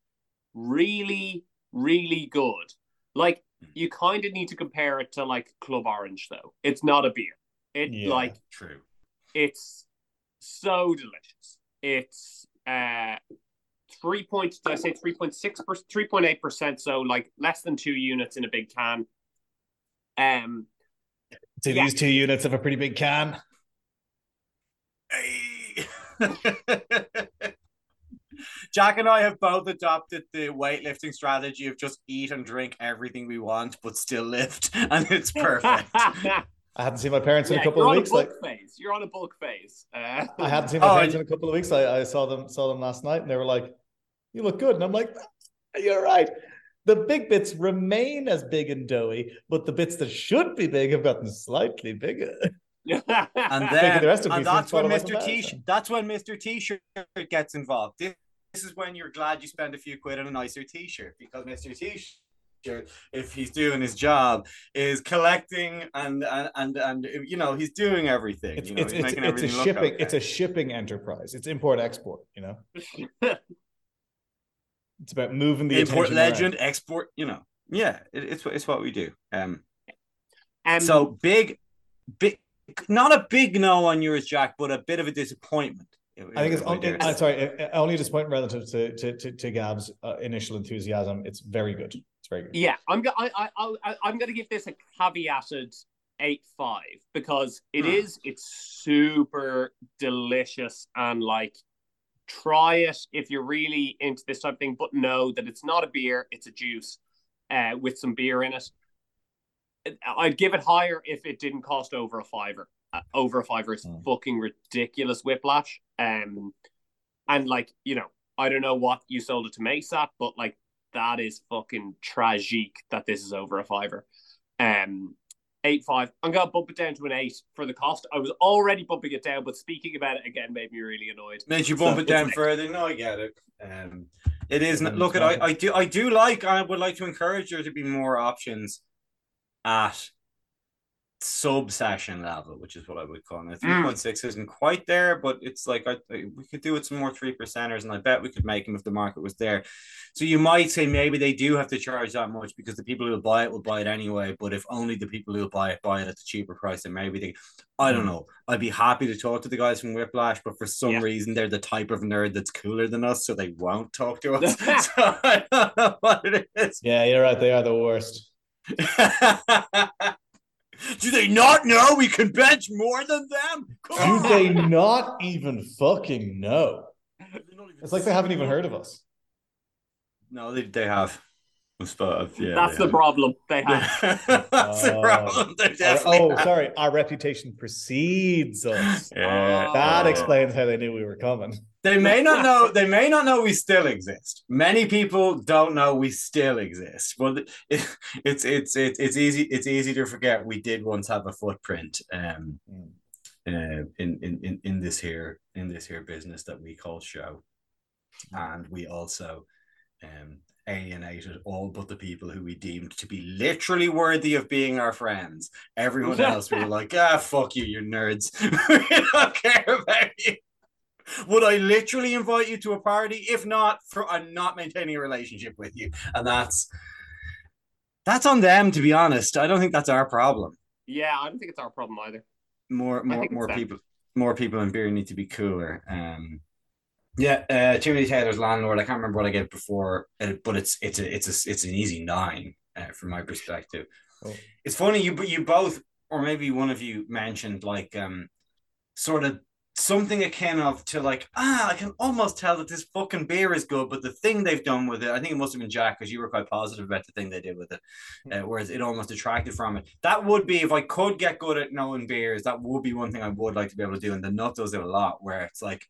[SPEAKER 2] really, really good. Like you kind of need to compare it to like Club Orange, though. It's not a beer. It
[SPEAKER 3] Yeah.
[SPEAKER 2] like
[SPEAKER 1] true.
[SPEAKER 2] it's so delicious. It's uh three point did I say three point six percent three point eight percent, so like less than two units in a big can. Um
[SPEAKER 3] So
[SPEAKER 2] Yeah.
[SPEAKER 3] these two units of a pretty big can.
[SPEAKER 1] Hey. Jack and I have both adopted the weightlifting strategy of just eat and drink everything we want, but still lift, and it's perfect.
[SPEAKER 3] I hadn't seen my parents in
[SPEAKER 2] Yeah,
[SPEAKER 3] a couple of weeks. Like
[SPEAKER 2] phase. You're on a bulk phase. Uh,
[SPEAKER 3] I hadn't seen my
[SPEAKER 1] Oh,
[SPEAKER 3] parents in a couple of weeks. I, I saw them saw them last night, and they were like, "You look good," and I'm like, "You're right." The big bits remain as big and doughy, but the bits that should be big have gotten slightly bigger.
[SPEAKER 1] And then
[SPEAKER 3] the rest of
[SPEAKER 1] and that's when
[SPEAKER 3] follow like
[SPEAKER 1] Mr.
[SPEAKER 3] a
[SPEAKER 1] T
[SPEAKER 3] marathon.
[SPEAKER 1] that's when Mr. T-shirt gets involved. This, this is when you're glad you spend a few quid on a nicer T-shirt because Mr. T-shirt, if he's doing his job, is collecting and and and, and you know he's doing everything.
[SPEAKER 3] It's
[SPEAKER 1] you know,
[SPEAKER 3] it's
[SPEAKER 1] he's
[SPEAKER 3] it's,
[SPEAKER 1] making
[SPEAKER 3] it's a
[SPEAKER 1] everything look
[SPEAKER 3] shipping
[SPEAKER 1] okay.
[SPEAKER 3] it's a shipping enterprise. It's import export. You know, it's about moving the
[SPEAKER 1] import
[SPEAKER 3] attention around.
[SPEAKER 1] legend, export. You know, yeah, it, it's what it's what we do. Um,
[SPEAKER 2] um,
[SPEAKER 1] so big, big, not a big no on yours, Jack, but a bit of a disappointment.
[SPEAKER 3] I think it's only, uh, sorry, uh, only a disappointment relative to to to, to Gab's uh, initial enthusiasm. It's very good. It's very good.
[SPEAKER 2] yeah, I'm go- I, I, I, I'm going to give this a caveated eight five because it
[SPEAKER 1] Hmm.
[SPEAKER 2] is it's super delicious and like try it if you're really into this type of thing, but know that it's not a beer, it's a juice uh, with some beer in it. I'd give it higher if it didn't cost over a fiver. Uh, over a fiver is
[SPEAKER 3] Hmm.
[SPEAKER 2] fucking ridiculous whiplash. Um, and like you know, I don't know what you sold it to Mace at, but like that is fucking tragic that this is over a fiver. Um, eight five. I'm gonna bump it down to an eight for the cost. I was already bumping it down, but speaking about it again made me really annoyed.
[SPEAKER 1] Made you bump
[SPEAKER 2] So
[SPEAKER 1] it down further. No, I get it. Um, it is.
[SPEAKER 3] Mm,
[SPEAKER 1] Look, at. I, I do. I do like. I would like to encourage there to be more options at sub session level, which is what I would call it. Mm. Three point six isn't quite there, but it's like I, we could do with some more three percenters, and I bet we could make them if the market was there. So you might say maybe they do have to charge that much because the people who will buy it will buy it anyway. But if only the people who will buy it buy it at the cheaper price, then maybe they. I don't mm. know. I'd be happy to talk to the guys from Whiplash, but for some
[SPEAKER 2] Yeah.
[SPEAKER 1] reason they're the type of nerd that's cooler than us, so they won't talk to us. so I don't know what it is.
[SPEAKER 3] Yeah, you're right. They are the worst.
[SPEAKER 1] Do they not know we can bench more than them? Come
[SPEAKER 3] Do
[SPEAKER 1] on.
[SPEAKER 3] they not even fucking know? It's like they haven't even heard of us.
[SPEAKER 1] No, they, they have. I suppose, Yeah,
[SPEAKER 2] That's the
[SPEAKER 1] have.
[SPEAKER 2] problem they have.
[SPEAKER 1] That's the
[SPEAKER 3] Oh.
[SPEAKER 1] problem. They
[SPEAKER 3] oh,
[SPEAKER 1] definitely
[SPEAKER 3] oh,
[SPEAKER 1] have.
[SPEAKER 3] sorry. Our reputation precedes us.
[SPEAKER 1] Yeah.
[SPEAKER 3] That
[SPEAKER 2] Oh.
[SPEAKER 3] explains how they knew we were coming.
[SPEAKER 1] They may not know. They may not know we still exist. Many people don't know we still exist. But it, it's it's it's it's easy. It's easy to forget we did once have a footprint. Um,
[SPEAKER 3] Mm.
[SPEAKER 1] uh, in, in in in this here in this here business that we call show, and we also um alienated all but the people who we deemed to be literally worthy of being our friends. Everyone else, we were like, ah, fuck you, you nerds. we don't care about you. Would I literally invite you to a party? If not, for I'm not maintaining a relationship with you, and that's that's on them. To be honest, I don't think that's our problem.
[SPEAKER 2] Yeah, I don't think it's our problem either.
[SPEAKER 1] More, more,
[SPEAKER 2] think it's
[SPEAKER 1] more
[SPEAKER 2] them.
[SPEAKER 1] people, more people in beer need to be cooler. Um, yeah, uh, Timothy Taylor's landlord. I can't remember what I gave before, uh, but it's it's a it's a it's an easy nine uh, from my perspective.
[SPEAKER 3] Oh.
[SPEAKER 1] It's funny you you both, or maybe one of you mentioned like um, sort of something akin of to like ah, I can almost tell that this fucking beer is good, but the thing they've done with it, I think it must have been Jack because you were quite positive about the thing they did with it, uh, whereas it almost detracted from it. That would be if I could get good at knowing beers, that would be one thing I would like to be able to do, and the nut does it a lot, where it's like.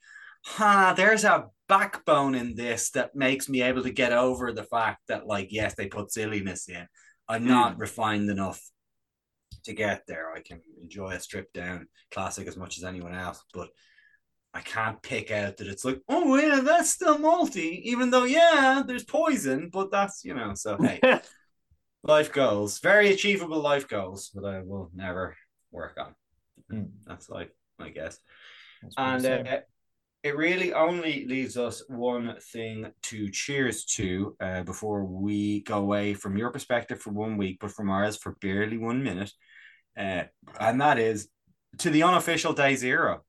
[SPEAKER 1] Huh, there's a backbone in this that makes me able to get over the fact that, like, yes, they put silliness in. I'm not refined enough to get there. I can enjoy a stripped down classic as much as anyone else, but I can't pick out that it's like, oh yeah, that's still malty, even though yeah, there's poison, but that's you know, so hey, life goals, very achievable life goals, but I will never work on.
[SPEAKER 3] Hmm.
[SPEAKER 1] That's life, I guess.
[SPEAKER 3] That's what I'm
[SPEAKER 1] And uh, it really only leaves us one thing to cheers to uh, before we go away from your perspective for one week, but from ours for barely one minute. Uh, and that is to the unofficial day zero.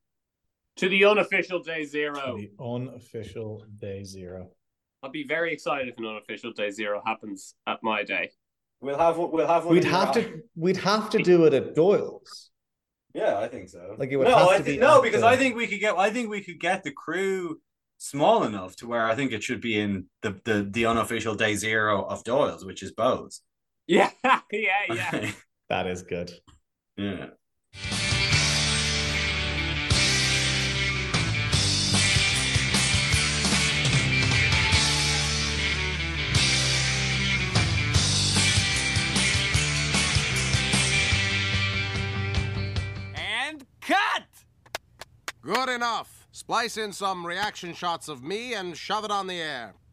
[SPEAKER 2] to the unofficial day zero.
[SPEAKER 3] the unofficial day zero.
[SPEAKER 2] I'd be very excited if an unofficial day zero happens at my day.
[SPEAKER 1] We'll have one- we'll have one.
[SPEAKER 3] We'd have
[SPEAKER 1] eye.
[SPEAKER 3] to we'd have to do it at Doyle's.
[SPEAKER 1] Yeah, I think so.
[SPEAKER 3] Like, it would
[SPEAKER 1] no,
[SPEAKER 3] have
[SPEAKER 1] I
[SPEAKER 3] to
[SPEAKER 1] think
[SPEAKER 3] be
[SPEAKER 1] no
[SPEAKER 3] at
[SPEAKER 1] because
[SPEAKER 3] the-
[SPEAKER 1] I think we could get. I think we could get the crew small enough to where I think it should be in the the, the unofficial day zero of Doyle's, which is Bose.
[SPEAKER 2] Yeah, yeah, yeah.
[SPEAKER 3] That is good.
[SPEAKER 1] Yeah.
[SPEAKER 5] And cut! Good enough. Splice in some reaction shots of me and shove it on the air.